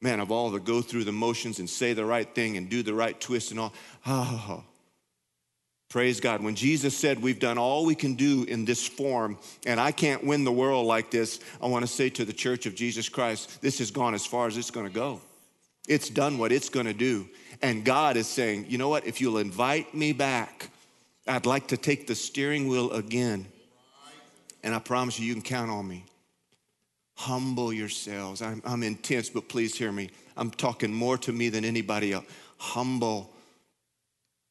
man, of all to go through the motions and say the right thing and do the right twist and all. Oh, praise God. When Jesus said we've done all we can do in this form and I can't win the world like this, I want to say to the church of Jesus Christ, this has gone as far as it's going to go. It's done what it's going to do. And God is saying, you know what? If you'll invite me back, I'd like to take the steering wheel again. And I promise you, you can count on me. Humble yourselves. I'm, I'm intense, but please hear me. I'm talking more to me than anybody else. Humble.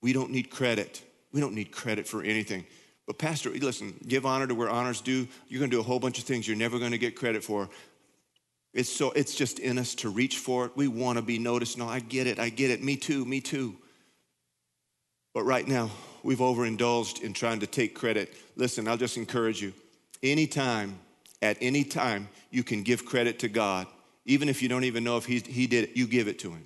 We don't need credit. We don't need credit for anything. But, Pastor, listen, give honor to where honor's due. You're going to do a whole bunch of things you're never going to get credit for. It's so it's just in us to reach for it. We want to be noticed. No, I get it. I get it. Me too. Me too. But right now, we've overindulged in trying to take credit. Listen, I'll just encourage you. Anytime, at any time, you can give credit to God, even if you don't even know if he, he did it, you give it to him.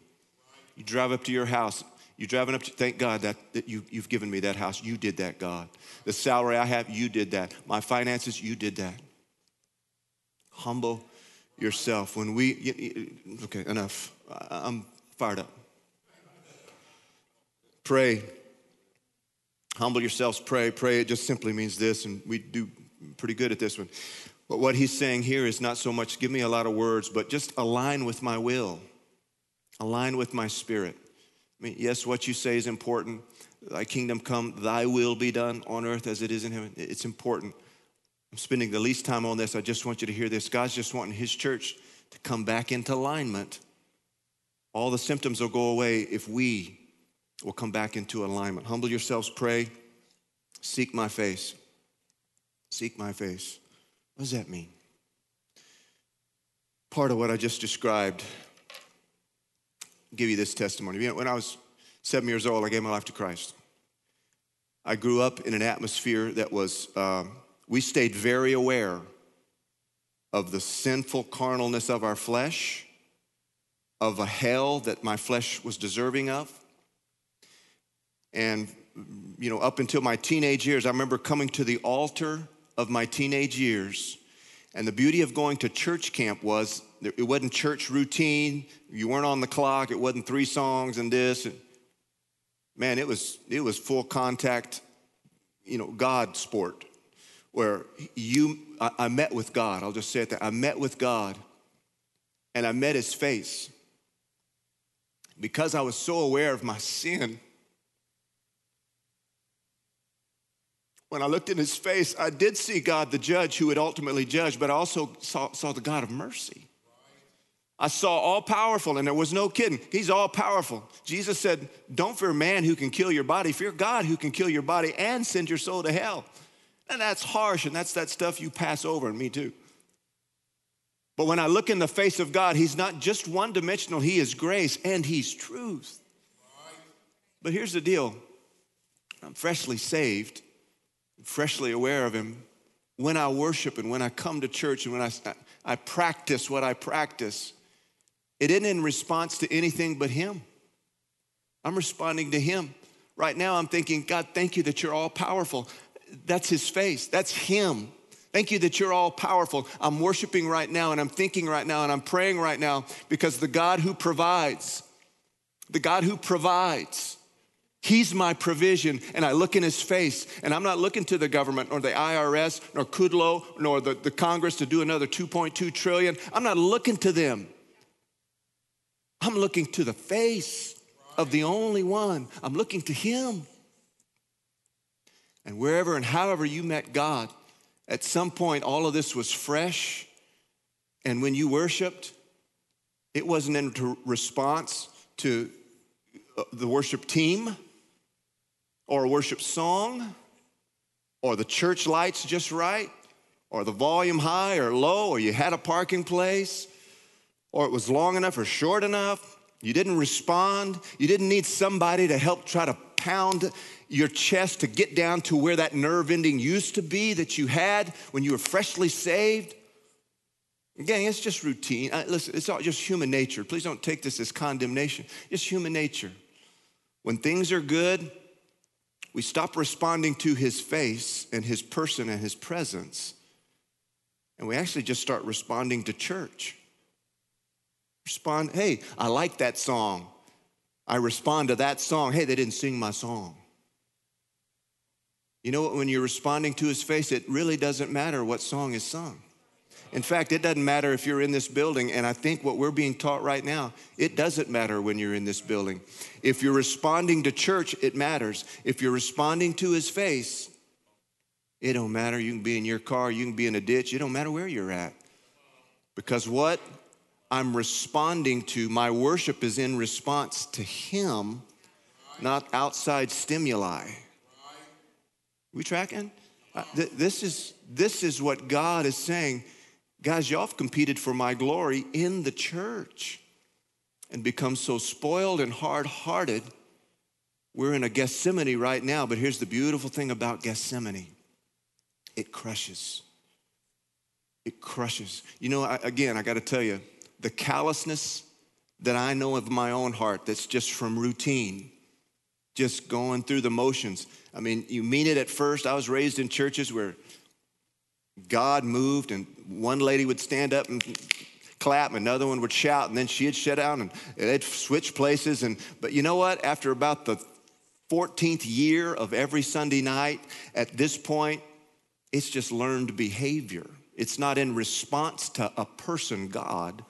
You drive up to your house, you're driving up to thank God that, that you, you've given me that house. You did that, God. The salary I have, you did that. My finances, you did that. Humble yourself. When we, okay, enough. I'm fired up. Pray. Humble yourselves, pray. Pray, it just simply means this, and we do pretty good at this one. But what he's saying here is not so much give me a lot of words, but just align with my will, align with my spirit. I mean, yes, what you say is important. Thy kingdom come, thy will be done on earth as it is in heaven. It's important. I'm spending the least time on this. I just want you to hear this. God's just wanting his church to come back into alignment. All the symptoms will go away if we will come back into alignment. Humble yourselves, pray, seek my face. Seek my face. What does that mean? Part of what I just described, I'll give you this testimony. When I was seven years old, I gave my life to Christ. I grew up in an atmosphere that was, uh, we stayed very aware of the sinful carnalness of our flesh, of a hell that my flesh was deserving of. And, you know, up until my teenage years, I remember coming to the altar of my teenage years. And the beauty of going to church camp was it wasn't church routine. You weren't on the clock. It wasn't three songs and this. Man, it was it was full contact, you know, God sport, where you I, I met with God. I'll just say it that I met with God, and I met his face. Because I was so aware of my sin, when I looked in his face, I did see God the judge who would ultimately judge, but I also saw, saw the God of mercy. I saw all powerful, and there was no kidding. He's all powerful. Jesus said, Don't fear man who can kill your body, fear God who can kill your body and send your soul to hell. And that's harsh, and that's that stuff you pass over, and me too. But when I look in the face of God, He's not just one dimensional, He is grace and He's truth. But here's the deal I'm freshly saved, freshly aware of Him. When I worship and when I come to church and when I, I practice what I practice, it isn't in response to anything but Him. I'm responding to Him. Right now, I'm thinking, God, thank you that you're all powerful. That's His face, that's Him. Thank you that you're all powerful. I'm worshiping right now and I'm thinking right now and I'm praying right now because the God who provides, the God who provides, He's my provision. And I look in His face and I'm not looking to the government or the IRS nor Kudlow nor the, the Congress to do another 2.2 trillion. I'm not looking to them. I'm looking to the face of the only one. I'm looking to Him. And wherever and however you met God, at some point, all of this was fresh. And when you worshiped, it wasn't in response to uh, the worship team or a worship song or the church lights just right or the volume high or low or you had a parking place or it was long enough or short enough. You didn't respond. You didn't need somebody to help try to pound your chest to get down to where that nerve ending used to be that you had when you were freshly saved. Again, it's just routine. listen, it's all just human nature. Please don't take this as condemnation. It's human nature. When things are good, we stop responding to his face and his person and his presence, and we actually just start responding to church. Respond, hey, I like that song. I respond to that song. Hey, they didn't sing my song. You know what? When you're responding to his face, it really doesn't matter what song is sung. In fact, it doesn't matter if you're in this building, and I think what we're being taught right now, it doesn't matter when you're in this building. If you're responding to church, it matters. If you're responding to his face, it don't matter. You can be in your car, you can be in a ditch, it don't matter where you're at. Because what I'm responding to, my worship is in response to him, not outside stimuli. We tracking? Uh, th- this, is, this is what God is saying. Guys, y'all have competed for my glory in the church and become so spoiled and hard hearted. We're in a Gethsemane right now, but here's the beautiful thing about Gethsemane it crushes. It crushes. You know, I, again, I got to tell you, the callousness that I know of my own heart that's just from routine, just going through the motions. I mean, you mean it at first. I was raised in churches where God moved, and one lady would stand up and clap, and another one would shout, and then she'd shut down, and they'd switch places. And but you know what? After about the 14th year of every Sunday night, at this point, it's just learned behavior. It's not in response to a person, God.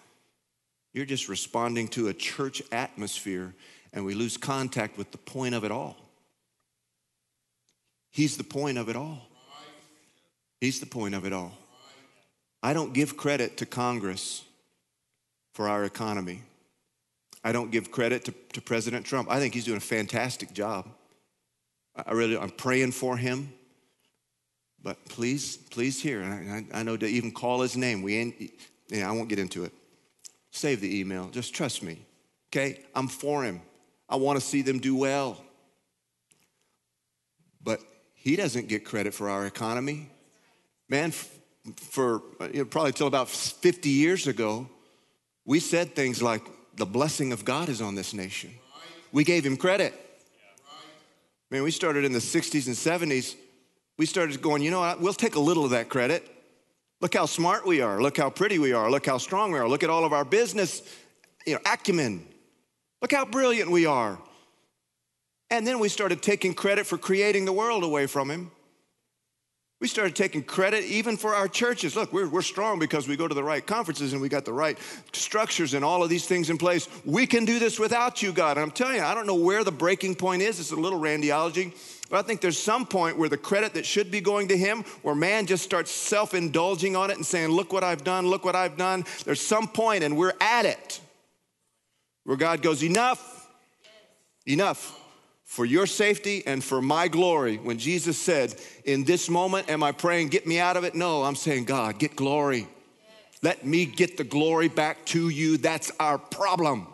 You're just responding to a church atmosphere, and we lose contact with the point of it all. He's the point of it all. He's the point of it all. I don't give credit to Congress for our economy. I don't give credit to, to President Trump. I think he's doing a fantastic job. I really, I'm praying for him. But please, please hear, I, I, know to even call his name, we ain't, yeah, I won't get into it. Save the email. Just trust me. Okay? I'm for him. I want to see them do well. But he doesn't get credit for our economy. Man, for uh, you know, probably till about 50 years ago, we said things like, the blessing of God is on this nation. We gave him credit. Man, we started in the 60s and 70s. We started going, you know what? We'll take a little of that credit. Look how smart we are. Look how pretty we are. Look how strong we are. Look at all of our business you know, acumen. Look how brilliant we are. And then we started taking credit for creating the world away from him. We started taking credit even for our churches. Look, we're, we're strong because we go to the right conferences and we got the right structures and all of these things in place. We can do this without you, God. And I'm telling you, I don't know where the breaking point is. It's a little randiology. But I think there's some point where the credit that should be going to him, where man just starts self indulging on it and saying, Look what I've done, look what I've done. There's some point, and we're at it, where God goes, Enough, enough for your safety and for my glory. When Jesus said, In this moment, am I praying, get me out of it? No, I'm saying, God, get glory. Let me get the glory back to you. That's our problem.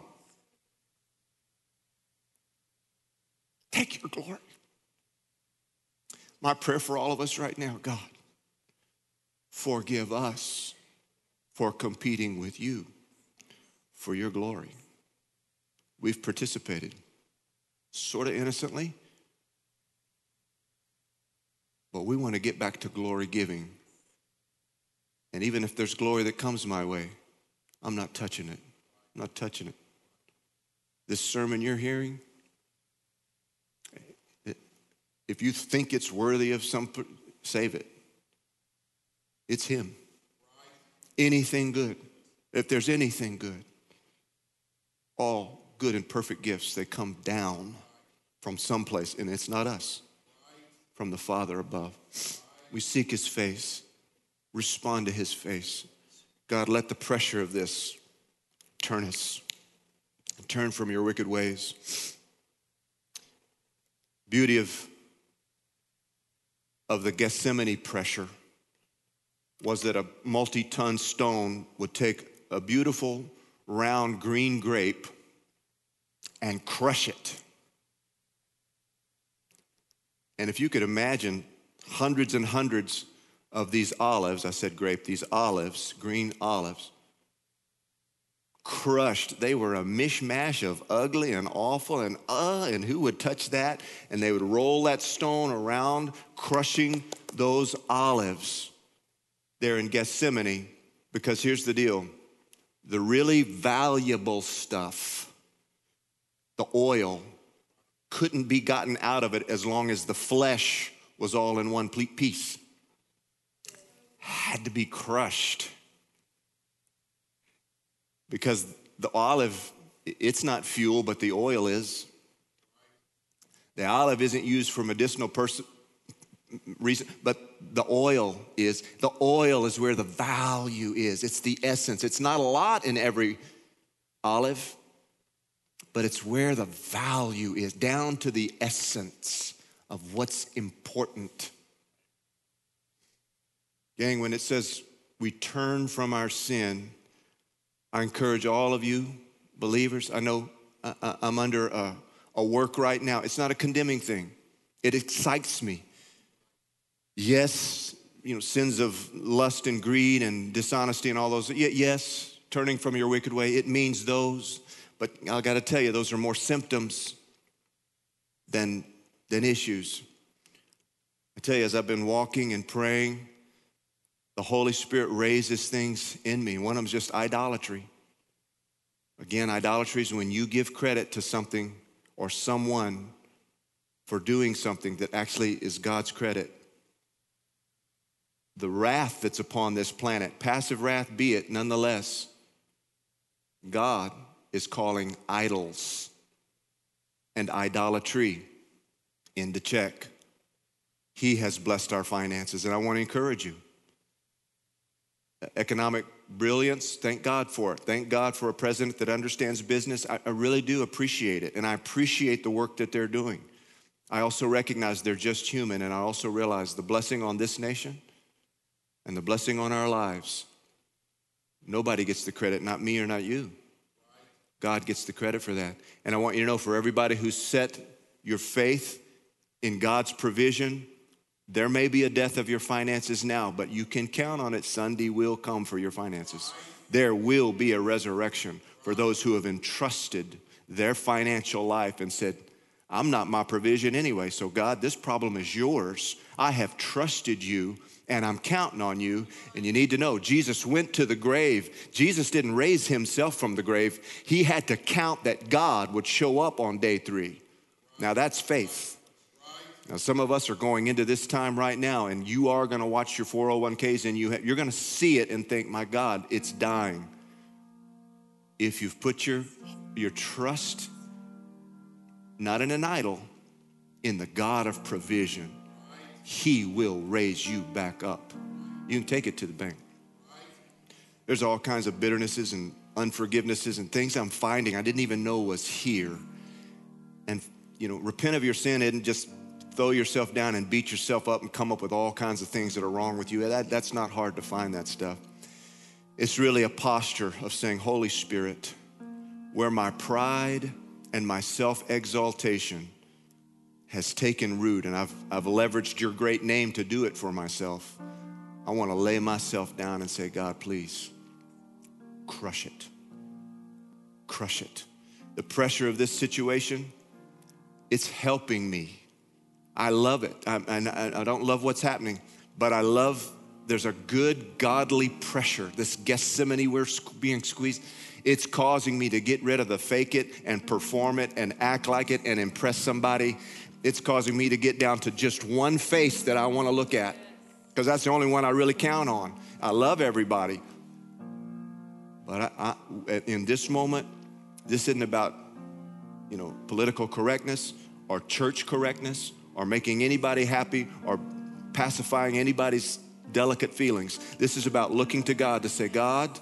Take your glory. My prayer for all of us right now, God, forgive us for competing with you for your glory. We've participated sort of innocently. But we want to get back to glory giving. And even if there's glory that comes my way, I'm not touching it. I'm not touching it. This sermon you're hearing, if you think it's worthy of some, save it. It's Him. Anything good, if there's anything good, all good and perfect gifts, they come down from someplace, and it's not us, from the Father above. We seek His face, respond to His face. God, let the pressure of this turn us. Turn from your wicked ways. Beauty of, of the Gethsemane pressure was that a multi ton stone would take a beautiful round green grape and crush it. And if you could imagine hundreds and hundreds of these olives, I said grape, these olives, green olives, crushed. They were a mishmash of ugly and awful and uh, and who would touch that? And they would roll that stone around, crushing those olives there in Gethsemane. Because here's the deal the really valuable stuff the oil couldn't be gotten out of it as long as the flesh was all in one piece. Had to be crushed. Because the olive, it's not fuel, but the oil is. The olive isn't used for medicinal person, reason, but the oil is. The oil is where the value is. It's the essence. It's not a lot in every olive, but it's where the value is, down to the essence of what's important. Gang, when it says we turn from our sin, I encourage all of you believers. I know uh, uh, I'm under a, a work right now. It's not a condemning thing, it excites me. Yes, you know, sins of lust and greed and dishonesty and all those. Yes, turning from your wicked way, it means those. But I got to tell you, those are more symptoms than, than issues. I tell you, as I've been walking and praying, the Holy Spirit raises things in me. One of them is just idolatry. Again, idolatry is when you give credit to something or someone for doing something that actually is God's credit. The wrath that's upon this planet, passive wrath be it, nonetheless, God is calling idols and idolatry into check. He has blessed our finances, and I want to encourage you. Economic brilliance, thank God for it. Thank God for a president that understands business. I, I really do appreciate it, and I appreciate the work that they're doing. I also recognize they're just human, and I also realize the blessing on this nation and the blessing on our lives. Nobody gets the credit, not me or not you. God gets the credit for that. And I want you to know for everybody who's set your faith in God's provision, there may be a death of your finances now, but you can count on it. Sunday will come for your finances. There will be a resurrection for those who have entrusted their financial life and said, I'm not my provision anyway, so God, this problem is yours. I have trusted you and I'm counting on you. And you need to know Jesus went to the grave. Jesus didn't raise himself from the grave, he had to count that God would show up on day three. Now that's faith. Now, some of us are going into this time right now, and you are going to watch your 401ks and you ha- you're going to see it and think, my God, it's dying. If you've put your, your trust not in an idol, in the God of provision, He will raise you back up. You can take it to the bank. There's all kinds of bitternesses and unforgivenesses and things I'm finding I didn't even know was here. And, you know, repent of your sin and just throw yourself down and beat yourself up and come up with all kinds of things that are wrong with you. That, that's not hard to find that stuff. It's really a posture of saying, Holy Spirit, where my pride and my self exaltation has taken root and I've, I've leveraged your great name to do it for myself, I want to lay myself down and say, God, please crush it. Crush it. The pressure of this situation, it's helping me. I love it. I, I, I don't love what's happening, but I love there's a good godly pressure. This Gethsemane, we're being squeezed. It's causing me to get rid of the fake it and perform it and act like it and impress somebody. It's causing me to get down to just one face that I want to look at because that's the only one I really count on. I love everybody. But I, I, in this moment, this isn't about, you know, political correctness or church correctness or making anybody happy or pacifying anybody's delicate feelings. This is about looking to God to say, God,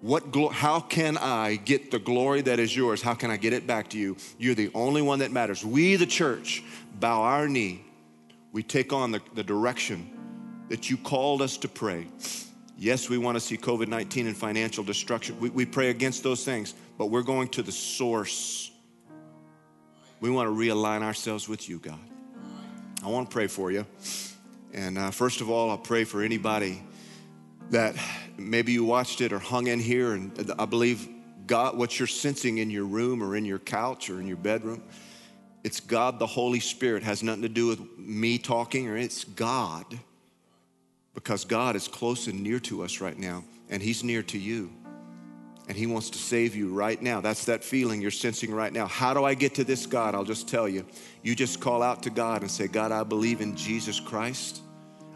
what glo- how can I get the glory that is yours? How can I get it back to you? You're the only one that matters. We, the church, bow our knee. We take on the, the direction that you called us to pray. Yes, we want to see COVID 19 and financial destruction. We, we pray against those things, but we're going to the source. We want to realign ourselves with you, God. I want to pray for you. And uh, first of all, I'll pray for anybody that maybe you watched it or hung in here, and I believe God, what you're sensing in your room or in your couch or in your bedroom, it's God the Holy Spirit. It has nothing to do with me talking, or it's God. Because God is close and near to us right now, and He's near to you. And He wants to save you right now. That's that feeling you're sensing right now. How do I get to this God? I'll just tell you. You just call out to God and say, God, I believe in Jesus Christ.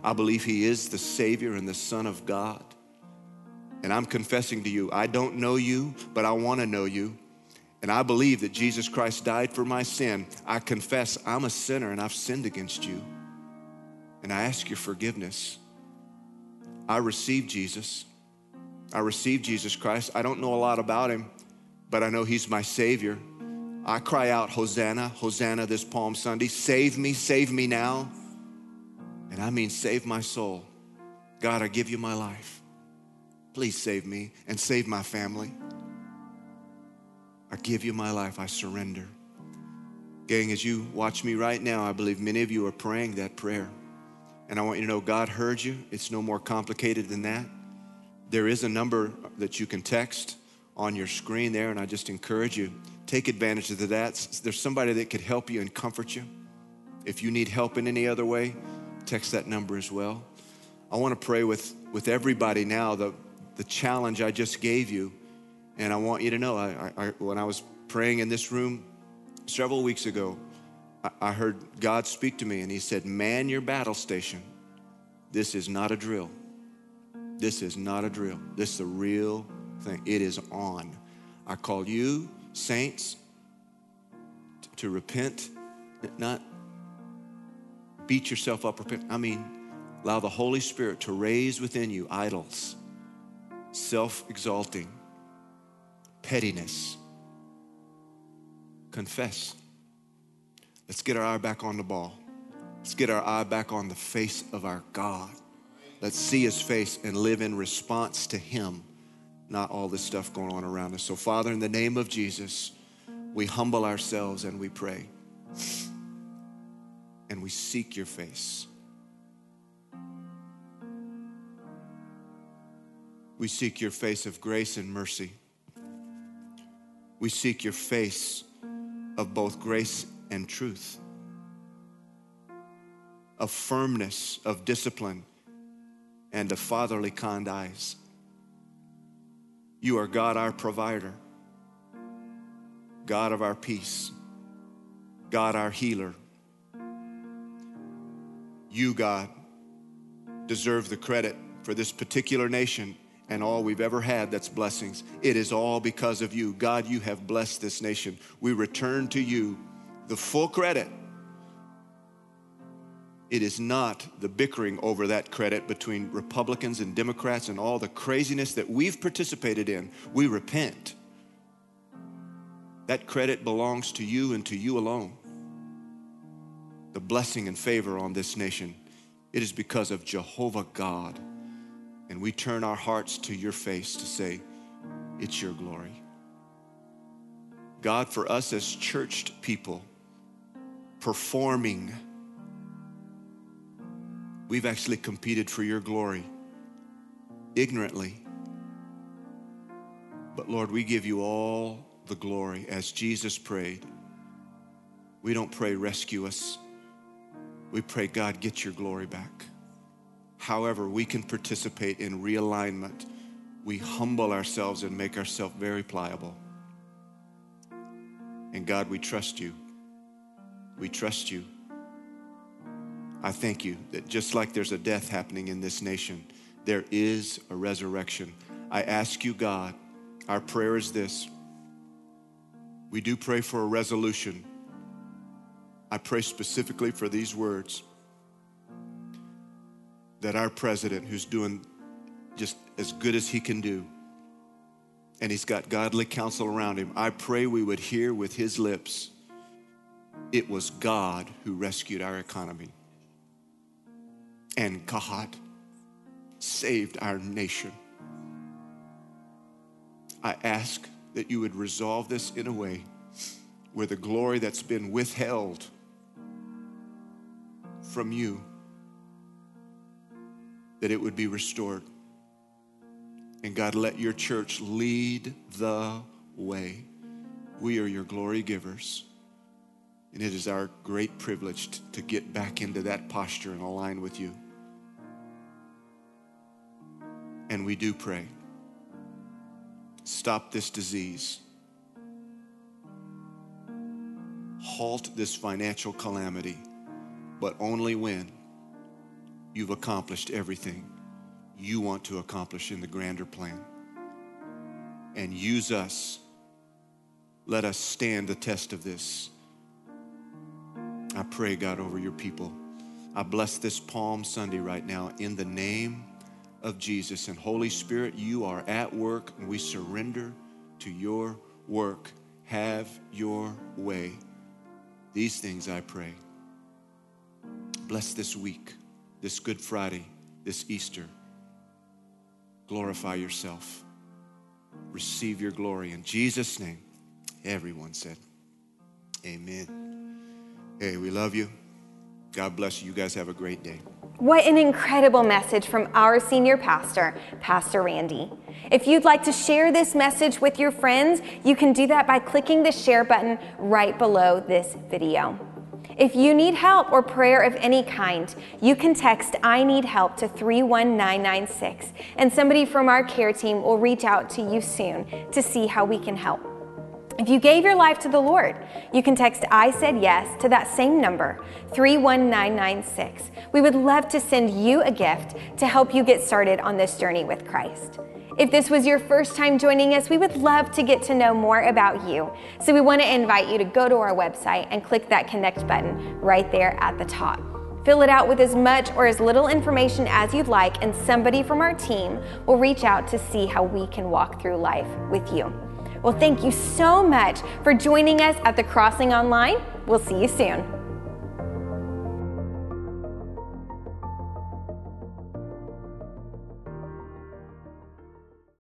I believe He is the Savior and the Son of God. And I'm confessing to you, I don't know you, but I want to know you. And I believe that Jesus Christ died for my sin. I confess I'm a sinner and I've sinned against you. And I ask your forgiveness. I receive Jesus. I receive Jesus Christ. I don't know a lot about him, but I know he's my Savior. I cry out, Hosanna, Hosanna this Palm Sunday. Save me, save me now. And I mean, save my soul. God, I give you my life. Please save me and save my family. I give you my life. I surrender. Gang, as you watch me right now, I believe many of you are praying that prayer. And I want you to know God heard you. It's no more complicated than that. There is a number that you can text on your screen there, and I just encourage you take advantage of that. There's somebody that could help you and comfort you. If you need help in any other way, text that number as well. I want to pray with, with everybody now the, the challenge I just gave you. And I want you to know, I, I, when I was praying in this room several weeks ago, I, I heard God speak to me and He said, Man your battle station. This is not a drill. This is not a drill. This is a real thing. It is on. I call you, saints, to repent, not beat yourself up. Repent. I mean, allow the Holy Spirit to raise within you idols, self exalting, pettiness. Confess. Let's get our eye back on the ball. Let's get our eye back on the face of our God. Let's see his face and live in response to him, not all this stuff going on around us. So, Father, in the name of Jesus, we humble ourselves and we pray. And we seek your face. We seek your face of grace and mercy. We seek your face of both grace and truth, of firmness, of discipline, and of fatherly kind eyes. You are God, our provider, God of our peace, God, our healer, You, God, deserve the credit for this particular nation and all we've ever had that's blessings. It is all because of you. God, you have blessed this nation. We return to you the full credit. It is not the bickering over that credit between Republicans and Democrats and all the craziness that we've participated in. We repent. That credit belongs to you and to you alone. The blessing and favor on this nation, it is because of Jehovah God. And we turn our hearts to your face to say, It's your glory. God, for us as churched people, performing, we've actually competed for your glory ignorantly. But Lord, we give you all the glory as Jesus prayed. We don't pray, rescue us. We pray, God, get your glory back. However, we can participate in realignment. We humble ourselves and make ourselves very pliable. And God, we trust you. We trust you. I thank you that just like there's a death happening in this nation, there is a resurrection. I ask you, God, our prayer is this we do pray for a resolution. I pray specifically for these words that our president, who's doing just as good as he can do, and he's got godly counsel around him, I pray we would hear with his lips it was God who rescued our economy. And God saved our nation. I ask that you would resolve this in a way where the glory that's been withheld from you that it would be restored. And god let your church lead the way. We are your glory givers. And it is our great privilege to get back into that posture and align with you. And we do pray. Stop this disease, halt this financial calamity, but only when you've accomplished everything you want to accomplish in the grander plan. And use us. Let us stand the test of this. I pray, God, over your people. I bless this Palm Sunday right now in the name of Jesus. And Holy Spirit, you are at work, and we surrender to your work. Have your way. These things I pray. Bless this week, this Good Friday, this Easter. Glorify yourself. Receive your glory. In Jesus' name, everyone said, Amen. Hey, we love you. God bless you. You guys have a great day. What an incredible message from our senior pastor, Pastor Randy. If you'd like to share this message with your friends, you can do that by clicking the share button right below this video. If you need help or prayer of any kind, you can text I need help to 31996 and somebody from our care team will reach out to you soon to see how we can help. If you gave your life to the Lord, you can text I said yes to that same number, 31996. We would love to send you a gift to help you get started on this journey with Christ. If this was your first time joining us, we would love to get to know more about you. So we want to invite you to go to our website and click that connect button right there at the top. Fill it out with as much or as little information as you'd like, and somebody from our team will reach out to see how we can walk through life with you. Well, thank you so much for joining us at the Crossing Online. We'll see you soon.